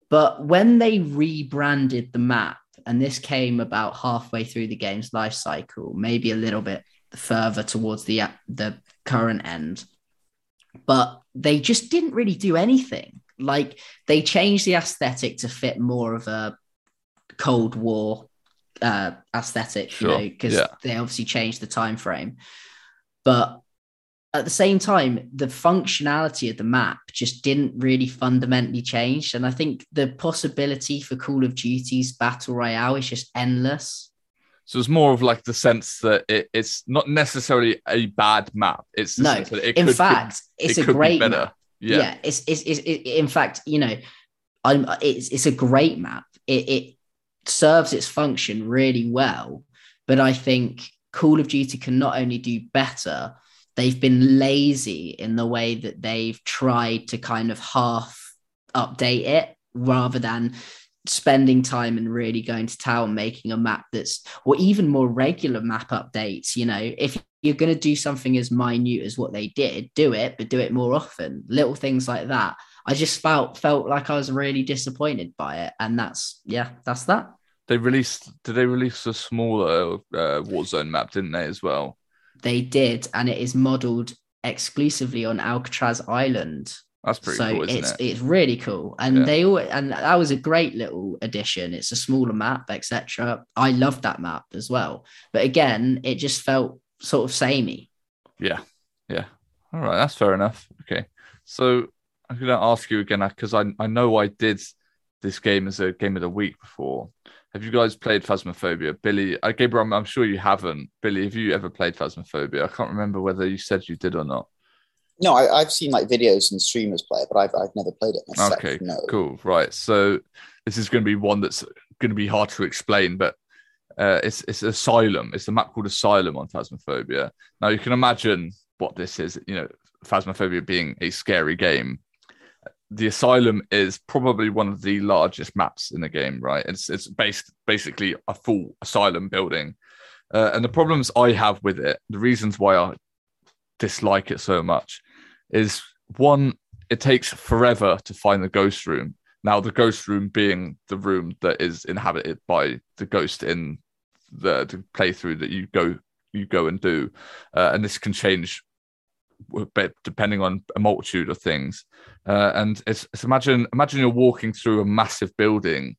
But when they rebranded the map and this came about halfway through the game's life cycle, maybe a little bit further towards the the current end. But they just didn't really do anything. Like they changed the aesthetic to fit more of a Cold War uh, aesthetic, sure. you know, because yeah. they obviously changed the time frame. But at the same time, the functionality of the map just didn't really fundamentally change. And I think the possibility for Call of Duty's Battle Royale is just endless. So it's more of like the sense that it, it's not necessarily a bad map. It's No, it in could- fact, it it's a could be great better. map. Yeah. Yeah, it's, it's, it's, it, in fact, you know, I'm, it's, it's a great map. It, it serves its function really well. But I think Call of Duty can not only do better, they've been lazy in the way that they've tried to kind of half update it rather than spending time and really going to town making a map that's or even more regular map updates you know if you're going to do something as minute as what they did do it but do it more often little things like that i just felt felt like i was really disappointed by it and that's yeah that's that They released. Did they release a smaller uh, Warzone map? Didn't they as well? they did and it is modeled exclusively on alcatraz island That's pretty so cool, isn't it's it? it's really cool and Yeah. they all and that was a great little addition it's a smaller map etc i love that map as well but again it just felt sort of samey Yeah. Yeah. All right. That's fair enough. Okay. So I'm to ask you again because I, I know I did this game as a game of the week before. Have you guys played Phasmophobia? Billy, uh, Gabriel, I'm, I'm sure you haven't. Billy, have you ever played Phasmophobia? I can't remember whether you said you did or not. No, I, I've seen like videos and streamers play it, but I've, I've never played it myself. Okay, no. Cool. Right. So this is going to be one that's going to be hard to explain, but uh, it's it's Asylum. It's a map called Asylum on Phasmophobia. Now you can imagine what this is. You know, Phasmophobia being a scary game. The Asylum is probably one of the largest maps in the game. Right. It's it's based basically a full asylum building, uh, and the problems I have with it, the reasons why I dislike it so much, is one it takes forever to find the ghost room. Now, the ghost room being the room that is inhabited by the ghost in the, the playthrough that you go you go and do, uh, and this can change depending on a multitude of things. Uh, and it's, it's imagine imagine you're walking through a massive building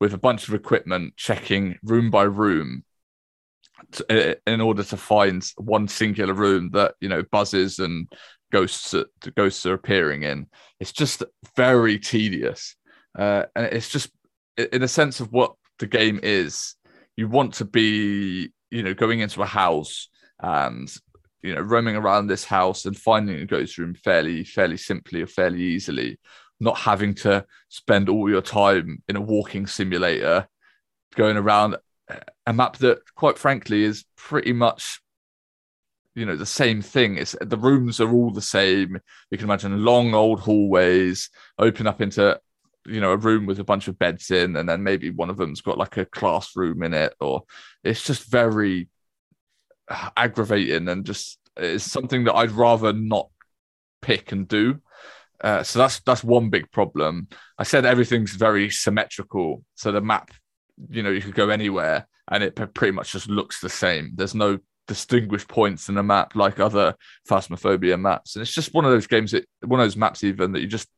with a bunch of equipment, checking room by room to, uh, in order to find one singular room that you know buzzes and ghosts ghosts are appearing in. It's just very tedious, uh, and it's just in a sense of what the game is. You want to be, you know, going into a house and you know roaming around this house and finding a ghost room fairly, fairly simply or fairly easily, not having to spend all your time in a walking simulator going around a map that, quite frankly, is pretty much you know the same thing. It's the rooms are all the same. You can imagine long old hallways open up into you know a room with a bunch of beds in and then maybe one of them's got like a classroom in it or it's just very uh, aggravating and just it's something that i'd rather not pick and do. Uh, so that's that's one big problem. I said everything's very symmetrical. So the map you know you could go anywhere and it pretty much just looks the same. There's no distinguished points in a map like other phasmophobia maps. And it's just one of those games that one of those maps even that you just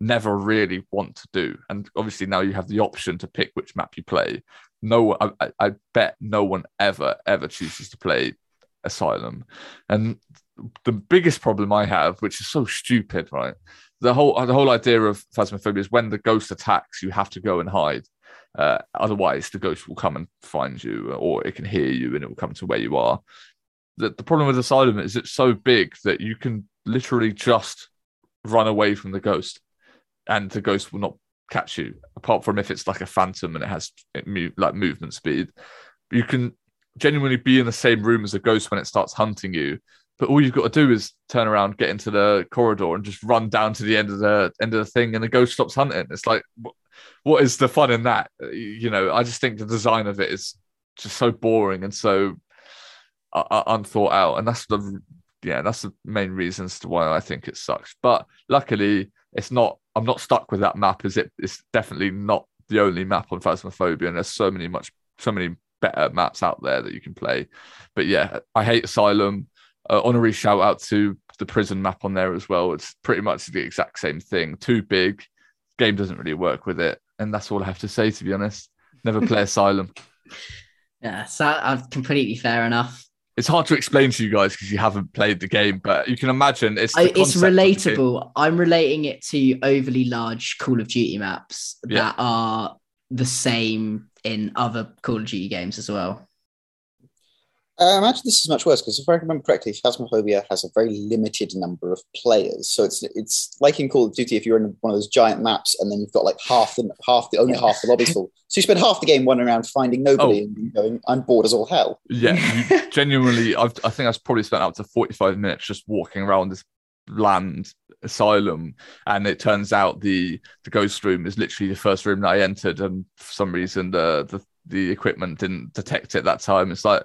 never really want to do. And obviously now you have the option to pick which map you play. No I, I- bet no one ever ever chooses to play asylum. And the biggest problem i have which is so stupid right? The whole the whole idea of phasmophobia is when the ghost attacks you have to go and hide uh, otherwise, the ghost will come and find you, or it can hear you and it will come to where you are. The, the problem with Asylum is it's so big that you can literally just run away from the ghost, and the ghost will not catch you. Apart from if it's like a phantom and it has it move, like movement speed, you can genuinely be in the same room as a ghost when it starts hunting you. But all you've got to do is turn around, get into the corridor, and just run down to the end of the end of the thing, and the ghost stops hunting. It's like, what is the fun in that? Uh, You know, I just think the design of it is just so boring and so uh, uh, unthought out, and that's the yeah, that's the main reasons to why I think it sucks. But luckily, it's not. I'm not stuck with that map, Is it it's definitely not the only map on Phasmophobia, and there's so many much so many better maps out there that you can play. But yeah, I hate Asylum. Uh, honorary shout out to the prison map on there as well. It's pretty much the exact same thing. Too big. Game doesn't really work with it, and that's all I have to say. To be honest, never play Asylum. Yeah, so uh, completely fair enough. it's hard to explain to you guys because you haven't played the game, but you can imagine it's I, it's concept of the game. relatable. I'm relating it to overly large Call of Duty maps Yeah. that are the same in other Call of Duty games as well. Um, I imagine this is much worse because if I remember correctly, Phasmophobia has a very limited number of players. So it's it's like in Call of Duty if you're in one of those giant maps and then you've got like half the half the only half the lobby's full. So you spend half the game wandering around finding nobody Oh. and going, I'm bored as all hell. Yeah, genuinely, I've, I think I've probably spent up to 45 minutes just walking around this land asylum. And it turns out the, the ghost room is literally the first room that I entered. And for some reason, the, the, the equipment didn't detect it that time. It's like,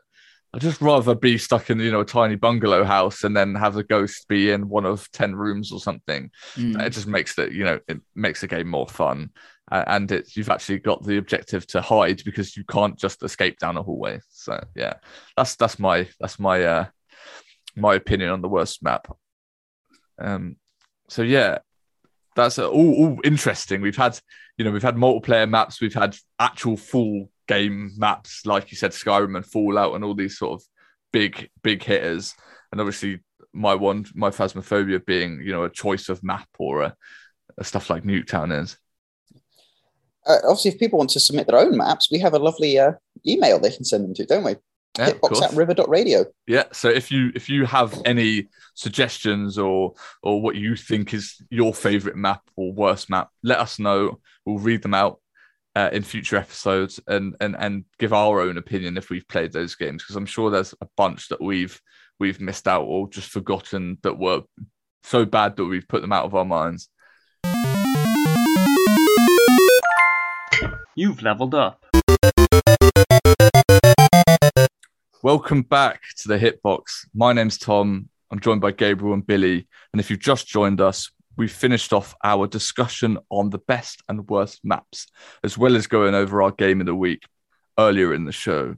I'd just rather be stuck in, you know, a tiny bungalow house and then have the ghost be in one of 10 rooms or something. Mm. It just makes the, you know, it makes the game more fun. Uh, and it's, you've actually got the objective to hide because you can't just escape down a hallway. So yeah, that's, that's my, that's my, uh, my opinion on the worst map. Um, so yeah, that's all, all interesting. We've had, you know, we've had multiplayer maps, we've had actual full game maps, like you said, Skyrim and Fallout, and all these sort of big, big hitters. And obviously, my one, my Phasmophobia being, you know, a choice of map or a, a stuff like Nuketown is. Uh, obviously, if people want to submit their own maps, we have a lovely uh, email they can send them to, don't we? Yeah, Hitbox at river.radio. Yeah. So if you if you have any suggestions or or what you think is your favorite map or worst map, let us know. We'll read them out uh, in future episodes and and and give our own opinion if we've played those games because I'm sure there's a bunch that we've we've missed out or just forgotten that were so bad that we've put them out of our minds. You've leveled up. Welcome back to the Hitbox. My name's Tom. I'm joined by Gabriel and Billy. And if you've just joined us, we finished off our discussion on the best and worst maps, as well as going over our game of the week earlier in the show.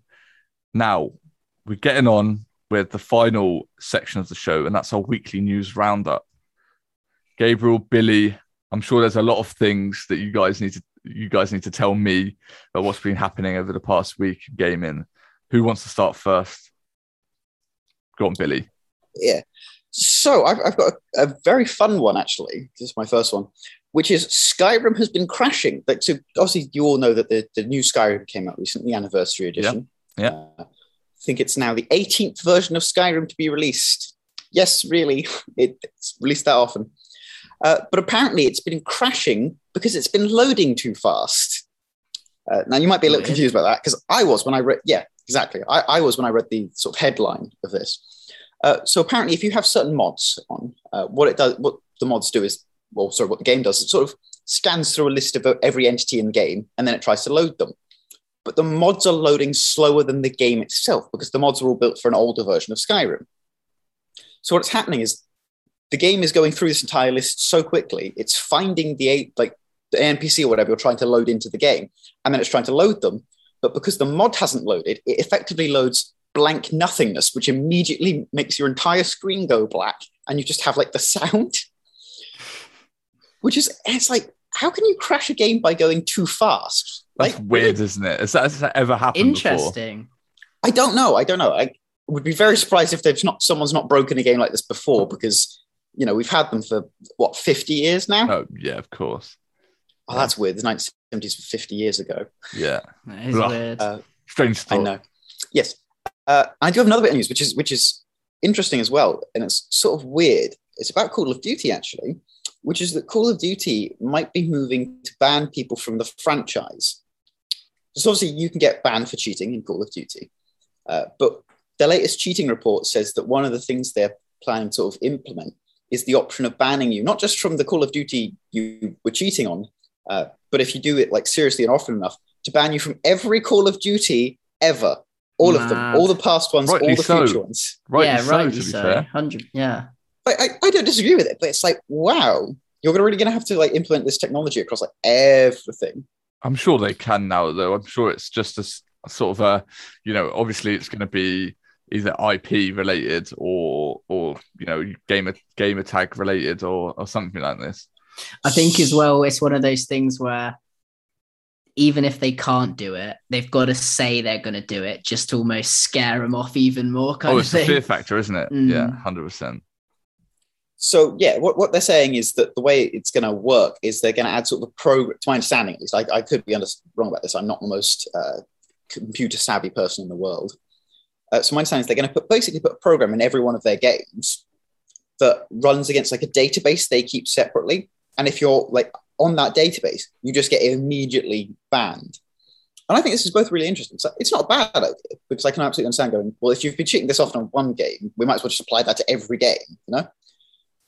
Now, we're getting on with the final section of the show, and that's our weekly news roundup. Gabriel, Billy, I'm sure there's a lot of things that you guys need to you guys need to tell me about what's been happening over the past week in gaming. Who wants to start first? Go on, Billy. Yeah. So I've, I've got a, a very fun one, actually. This is my first one, which is Skyrim has been crashing. Like, so obviously, you all know that the, the new Skyrim came out recently, anniversary edition. Yeah. Uh, I think it's now the 18th version of Skyrim to be released. Yes, really, it, it's released that often. Uh, but apparently, it's been crashing because it's been loading too fast. Uh, now, you might be a little confused about that because I was when I read, yeah, exactly. I, I was when I read the sort of headline of this. Uh, so apparently, if you have certain mods on, uh, what it does, what the mods do is, well, sorry, what the game does, it sort of scans through a list of every entity in the game, and then it tries to load them. But the mods are loading slower than the game itself because the mods are all built for an older version of Skyrim. So what's happening is the game is going through this entire list so quickly, it's finding the like the NPC or whatever you're trying to load into the game, and then it's trying to load them. But because the mod hasn't loaded, it effectively loads blank nothingness, which immediately makes your entire screen go black, and you just have like the sound. Which is, it's like, how can you crash a game by going too fast? That's Like, weird, isn't it? Has that, has that ever happened before? Interesting. I don't know. I don't know. I would be very surprised if there's not someone's not broken a game like this before because you know we've had them for what 50 years now. Oh, yeah, of course. Oh, that's weird. The 1970s were 50 years ago. Yeah. That is Ugh. weird. Uh, Strange I thought. know. Yes, uh, I do have another bit of news, which is which is interesting as well, and it's sort of weird. It's about Call of Duty actually, which is that Call of Duty might be moving to ban people from the franchise. So obviously you can get banned for cheating in Call of Duty, uh, but the latest cheating report says that one of the things they're planning to sort of implement is the option of banning you not just from the Call of Duty you were cheating on, uh, but if you do it like seriously and often enough, to ban you from every Call of Duty ever, all of them, all the past ones, Rightly all the so. future ones. Right, yeah, so, rightly to be so. fair. Hundred. Yeah. I, I, I don't disagree with it, but it's like, wow, you're really going to have to like implement this technology across like everything. I'm sure they can now, though. I'm sure it's just a, s- a sort of a, you know, obviously it's going to be either IP related or, or you know, gamer gamer tag related or or something like this. I think as well, it's one of those things where even if they can't do it, they've got to say they're going to do it just to almost scare them off even more. Kind Oh, of it's the fear factor, isn't it? Mm. Yeah, hundred percent. So yeah, what, what they're saying is that the way it's going to work is they're going to add sort of a program. To my understanding, at least, I, I could be under, wrong about this. I'm not the most uh, computer savvy person in the world. Uh, so my understanding is they're going to put basically put a program in every one of their games that runs against like a database they keep separately. And if you're like on that database, you just get immediately banned. And I think this is both really interesting. So it's not a bad idea because I can absolutely understand going, well, if you've been cheating this often on one game, we might as well just apply that to every game, you know?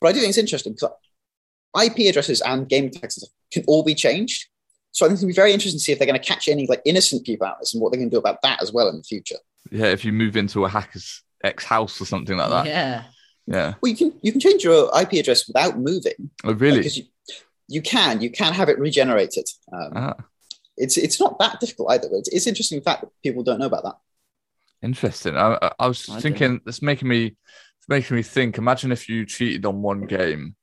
But I do think it's interesting because IP addresses and game tags can all be changed. So I think it's going to be very interesting to see if they're going to catch any like innocent people out of this and what they can do about that as well in the future. Yeah, if you move into a hacker's ex house or something like that. Yeah. Yeah. Well, you can you can change your IP address without moving. Oh, really? Because you, you can you can have it regenerated. Um, Ah, It's it's not that difficult either. But it's, it's interesting fact that people don't know about that. interesting. I, I- I was I thinking, it's making me, it's making me think. Imagine if you cheated on one game,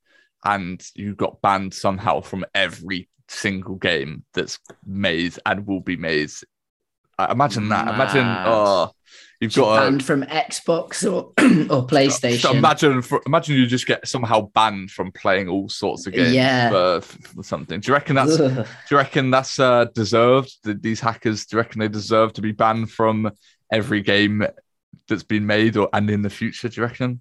and you got banned somehow from every single game that's made and will be made. Imagine that. Imagine, oh, you've got a, banned from Xbox or or Just PlayStation. imagine, for, imagine you just get somehow banned from playing all sorts of games Yeah. for, for something. Do you reckon that's? do you reckon that's uh, deserved? That these hackers, do you reckon they deserve to be banned from every game that's been made, or and in the future? Do you reckon?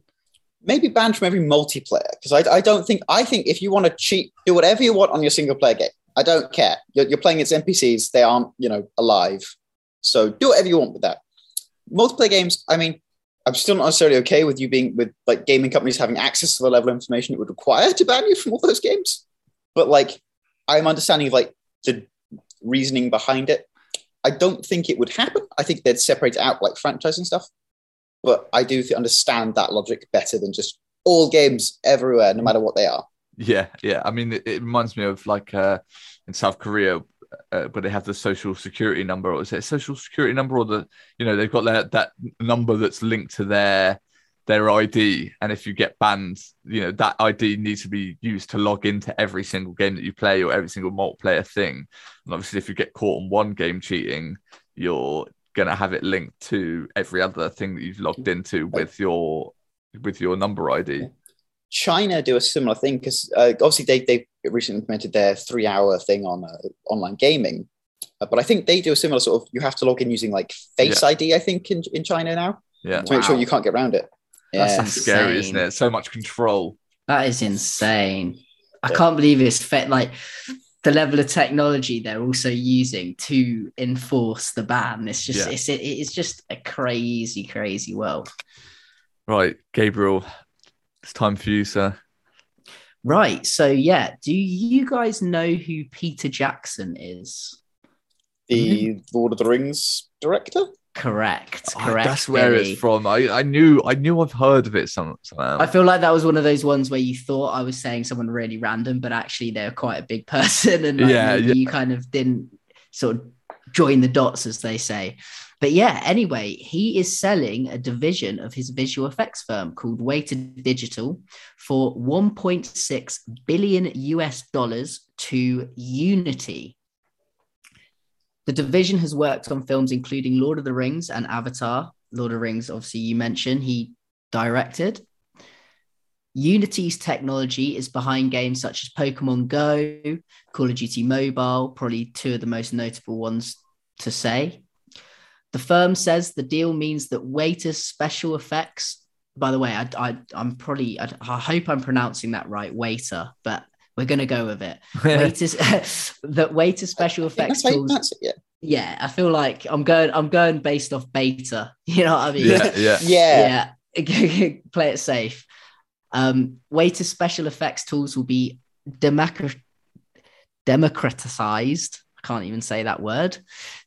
Maybe banned from every multiplayer because I, I don't think I think if you want to cheat, do whatever you want on your single player game. I don't care. You're, you're playing its NPCs; they aren't you know alive. So do whatever you want with that. Multiplayer games. I mean, I'm still not necessarily okay with you being with like gaming companies having access to the level of information it would require to ban you from all those games. But like, I'm understanding like the reasoning behind it. I don't think it would happen. I think they'd separate out like franchising stuff. But I do understand that logic better than just all games everywhere, no matter what they are. Yeah, yeah. I mean, it, it reminds me of like uh, in South Korea, uh, where they have the social security number, or is it a social security number, or the you know they've got their, that number that's linked to their their ID, and if you get banned, you know that ID needs to be used to log into every single game that you play or every single multiplayer thing. And obviously, if you get caught on one game cheating, you're gonna have it linked to every other thing that you've logged into with your with your number ID. China do a similar thing because uh, obviously they they recently implemented their three hour thing on uh, online gaming, uh, but I think they do a similar sort of. You have to log in using like Face Yeah. ID, I think, in, in China now Yeah, to make sure you can't get around it. that's, Yeah. that's scary, isn't it? So much control. That is insane. I Yeah. can't believe it's fit like the level of technology they're also using to enforce the ban. It's just Yeah. it's it, it's just a crazy, crazy world. Right, Gabriel, it's time for you, sir. Right. So yeah, do you guys know who Peter Jackson is? The mm-hmm. Lord of the Rings director. Correct. Oh, Correct. that's where Billy. it's from. I, I knew I knew I've heard of it some, somehow. I feel like that was one of those ones where you thought I was saying someone really random, but actually they're quite a big person, and like Yeah, yeah. you kind of didn't sort of join the dots, as they say. But yeah, anyway, he is selling a division of his visual effects firm called Weta Digital for 1.6 billion US dollars to Unity. The division has worked on films including Lord of the Rings and Avatar. Lord of the Rings, obviously, you mentioned he directed. Unity's technology is behind games such as Pokemon Go, Call of Duty Mobile, probably two of the most notable ones to say. The firm says the deal means that Weta's special effects, by the way, I, I, I'm probably, I, I hope I'm pronouncing that right, Weta, but we're going to go with it. Weta's, that Weta special effects that's tools pronounce it, yeah. yeah, I feel like I'm going. I'm going based off beta. You know what I mean? yeah, yeah. Yeah. Yeah. Play it safe. Um, Weta's special effects tools will be democrat- democratized. I can't even say that word.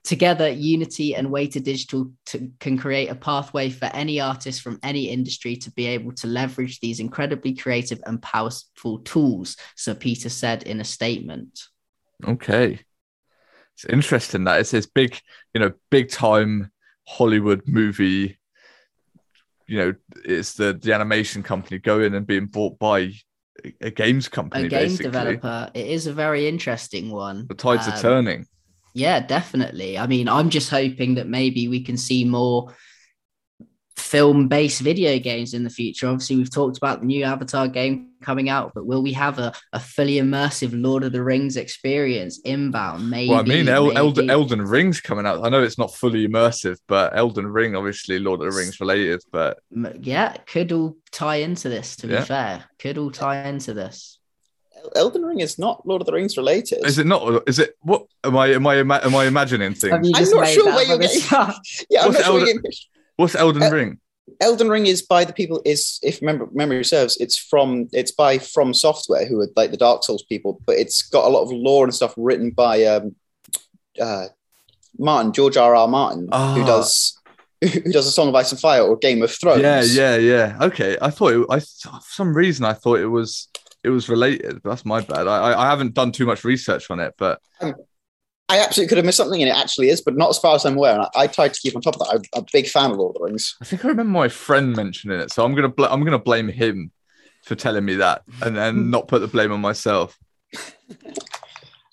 Together, Unity and Weta Digital to, can create a pathway for any artist from any industry to be able to leverage these incredibly creative and powerful tools. So Peter said in a statement. Okay. It's interesting that it's this big, you know, big time Hollywood movie. You know, it's the the animation company going and being bought by a, games company, a game basically. developer. It is a very interesting one. The tides are Um, turning. Yeah, definitely. I mean, I'm just hoping that maybe we can see more film based video games in the future. Obviously, we've talked about the new Avatar game coming out, but will we have a, a fully immersive Lord of the Rings experience inbound? Maybe. well, I mean, El- Elden, Elden Ring's coming out. I know it's not fully immersive, but Elden Ring, obviously, Lord of the Rings related. But yeah, could all tie into this, to Yeah. be fair. Could all tie into this. Elden Ring is not Lord of the Rings related. is it not? Is it what? Am I am I am I imagining things? I'm not sure where you're getting- yeah, I'm What's not sure. Elden- we're getting- What's Elden Uh, Ring? Elden Ring is by the people is if remember memory serves, it's from it's by From Software, who are like the Dark Souls people, but it's got a lot of lore and stuff written by um uh Martin, George R. R. Martin, Ah. who does who does a Song of Ice and Fire or Game of Thrones. Yeah, yeah, yeah. Okay, I thought it, I for some reason I thought it was it was related. But that's my bad. I I- I haven't done too much research on it, but I absolutely could have missed something, and it actually is, but not as far as I'm aware. And I, I tried to keep on top of that. I'm a big fan of Lord of the Rings. I think I remember my friend mentioning it. So I'm gonna bl- I'm gonna blame him for telling me that, and then not put the blame on myself.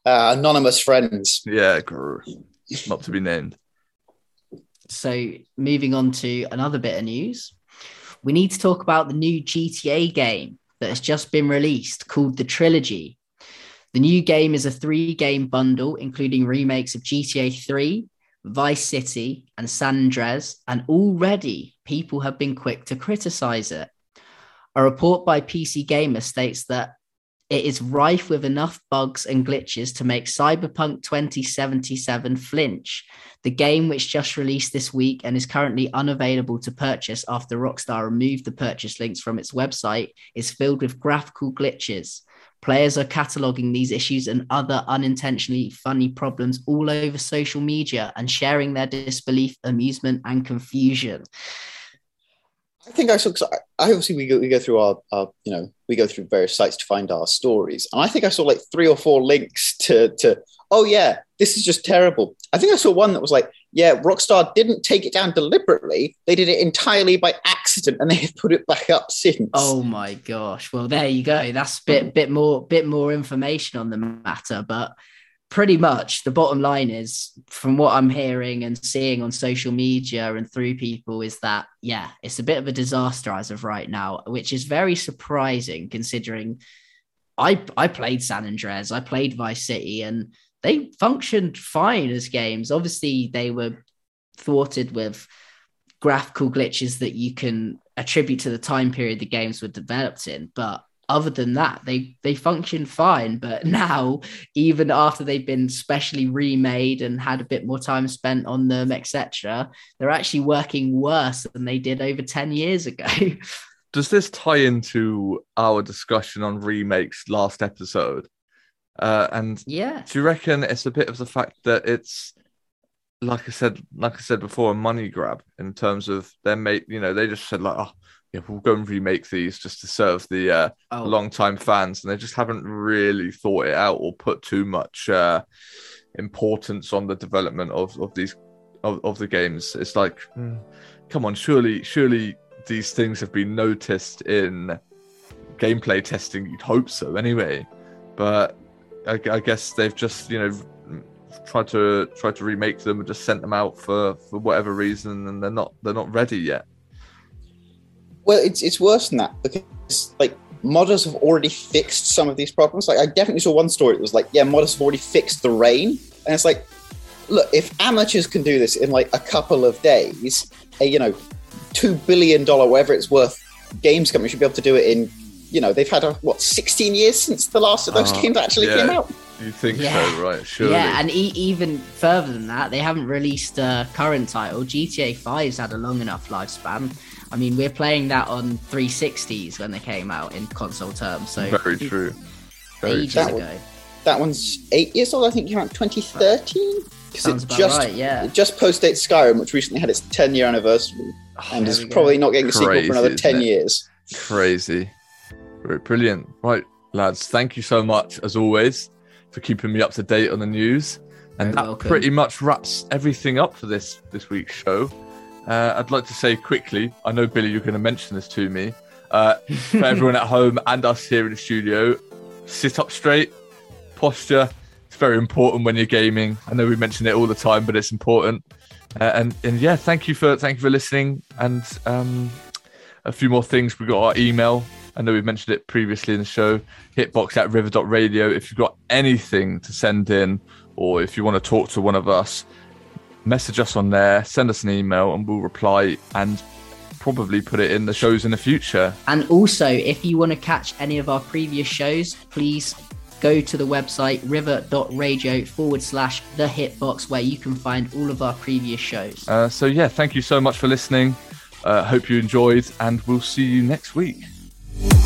Uh, anonymous friends. Yeah, grr. not to be named. So, moving on to another bit of news, we need to talk about the new GTA game that has just been released called The Trilogy. The new game is a three game bundle, including remakes of GTA 3, Vice City, and San Andreas, and already people have been quick to criticize it. A report by PC Gamer states that it is rife with enough bugs and glitches to make Cyberpunk 2077 flinch. The game, which just released this week and is currently unavailable to purchase after Rockstar removed the purchase links from its website, is filled with graphical glitches. Players are cataloging these issues and other unintentionally funny problems all over social media and sharing their disbelief, amusement, and confusion. I think I saw. I, I obviously we go we go through our, our you know we go through various sites to find our stories, and I think I saw like three or four links to to oh yeah this is just terrible. I think I saw one that was like yeah Rockstar didn't take it down deliberately; they did it entirely by accident, and they have put it back up since. Oh my gosh! Well, there you go. That's a bit bit more bit more information on the matter, but pretty much the bottom line is, from what I'm hearing and seeing on social media and through people, is that yeah, it's a bit of a disaster as of right now, which is very surprising considering I I played San Andreas, I played Vice City, and they functioned fine as games. Obviously, they were thwarted with graphical glitches that you can attribute to the time period the games were developed in but other than that they they function fine but now even after they've been specially remade and had a bit more time spent on them etc they're actually working worse than they did over 10 years ago Does this tie into our discussion on remakes last episode? Uh, and yeah do you reckon it's a bit of the fact that it's like I said, like I said before, a money grab in terms of their mate? You know, they just said like, oh, yeah, we'll go and remake these just to serve the uh, oh, long-time fans, and they just haven't really thought it out or put too much uh, importance on the development of of these of, of the games. It's like, hmm, come on, surely, surely these things have been noticed in gameplay testing. You'd hope so, anyway. But I, I guess they've just you know tried to try to remake them and just sent them out for for whatever reason, and they're not they're not ready yet. Well, it's it's worse than that because like modders have already fixed some of these problems. Like I definitely saw one story that was like, yeah, modders have already fixed the rain, and it's like, look, if amateurs can do this in like a couple of days, a you know, two billion dollar whatever it's worth games company should be able to do it in. You know, they've had a, what sixteen years since the last of those Ah, games actually yeah. came out. You think Yeah. so, right? Sure. Yeah, and e- even further than that, they haven't released a current title. GTA 5's had a long enough lifespan. I mean, we're playing that on 360s when they came out in console terms, so Very true. Very ages true. ago. That one's eight years old. I think it came out twenty thirteen. Sounds about just right, yeah. it just post dates Skyrim, which recently had its ten year anniversary, and is probably not getting a sequel for another ten it? years. Crazy. Right, Brilliant. Right, lads, thank you so much, as always, for keeping me up to date on the news. And that pretty much wraps everything up for this this week's show. Uh, I'd like to say quickly, I know, Billy, you're going to mention this to me. Uh, for everyone at home and us here in the studio, sit up straight, posture, It's very important when you're gaming. I know we mention it all the time, but it's important. Uh, and and yeah, thank you for thank you for listening. And um, a few more things. We got our email. I know we've mentioned it previously in the show. Hitbox at river.radio. If you've got anything to send in, or if you want to talk to one of us, message us on there. Send us an email, and we'll reply and probably put it in the shows in the future. And also, if you want to catch any of our previous shows, please go to the website river.radio forward slash the hitbox where you can find all of our previous shows. Uh, so, yeah, thank you so much for listening. Uh, hope you enjoyed, and we'll see you next week. Yeah.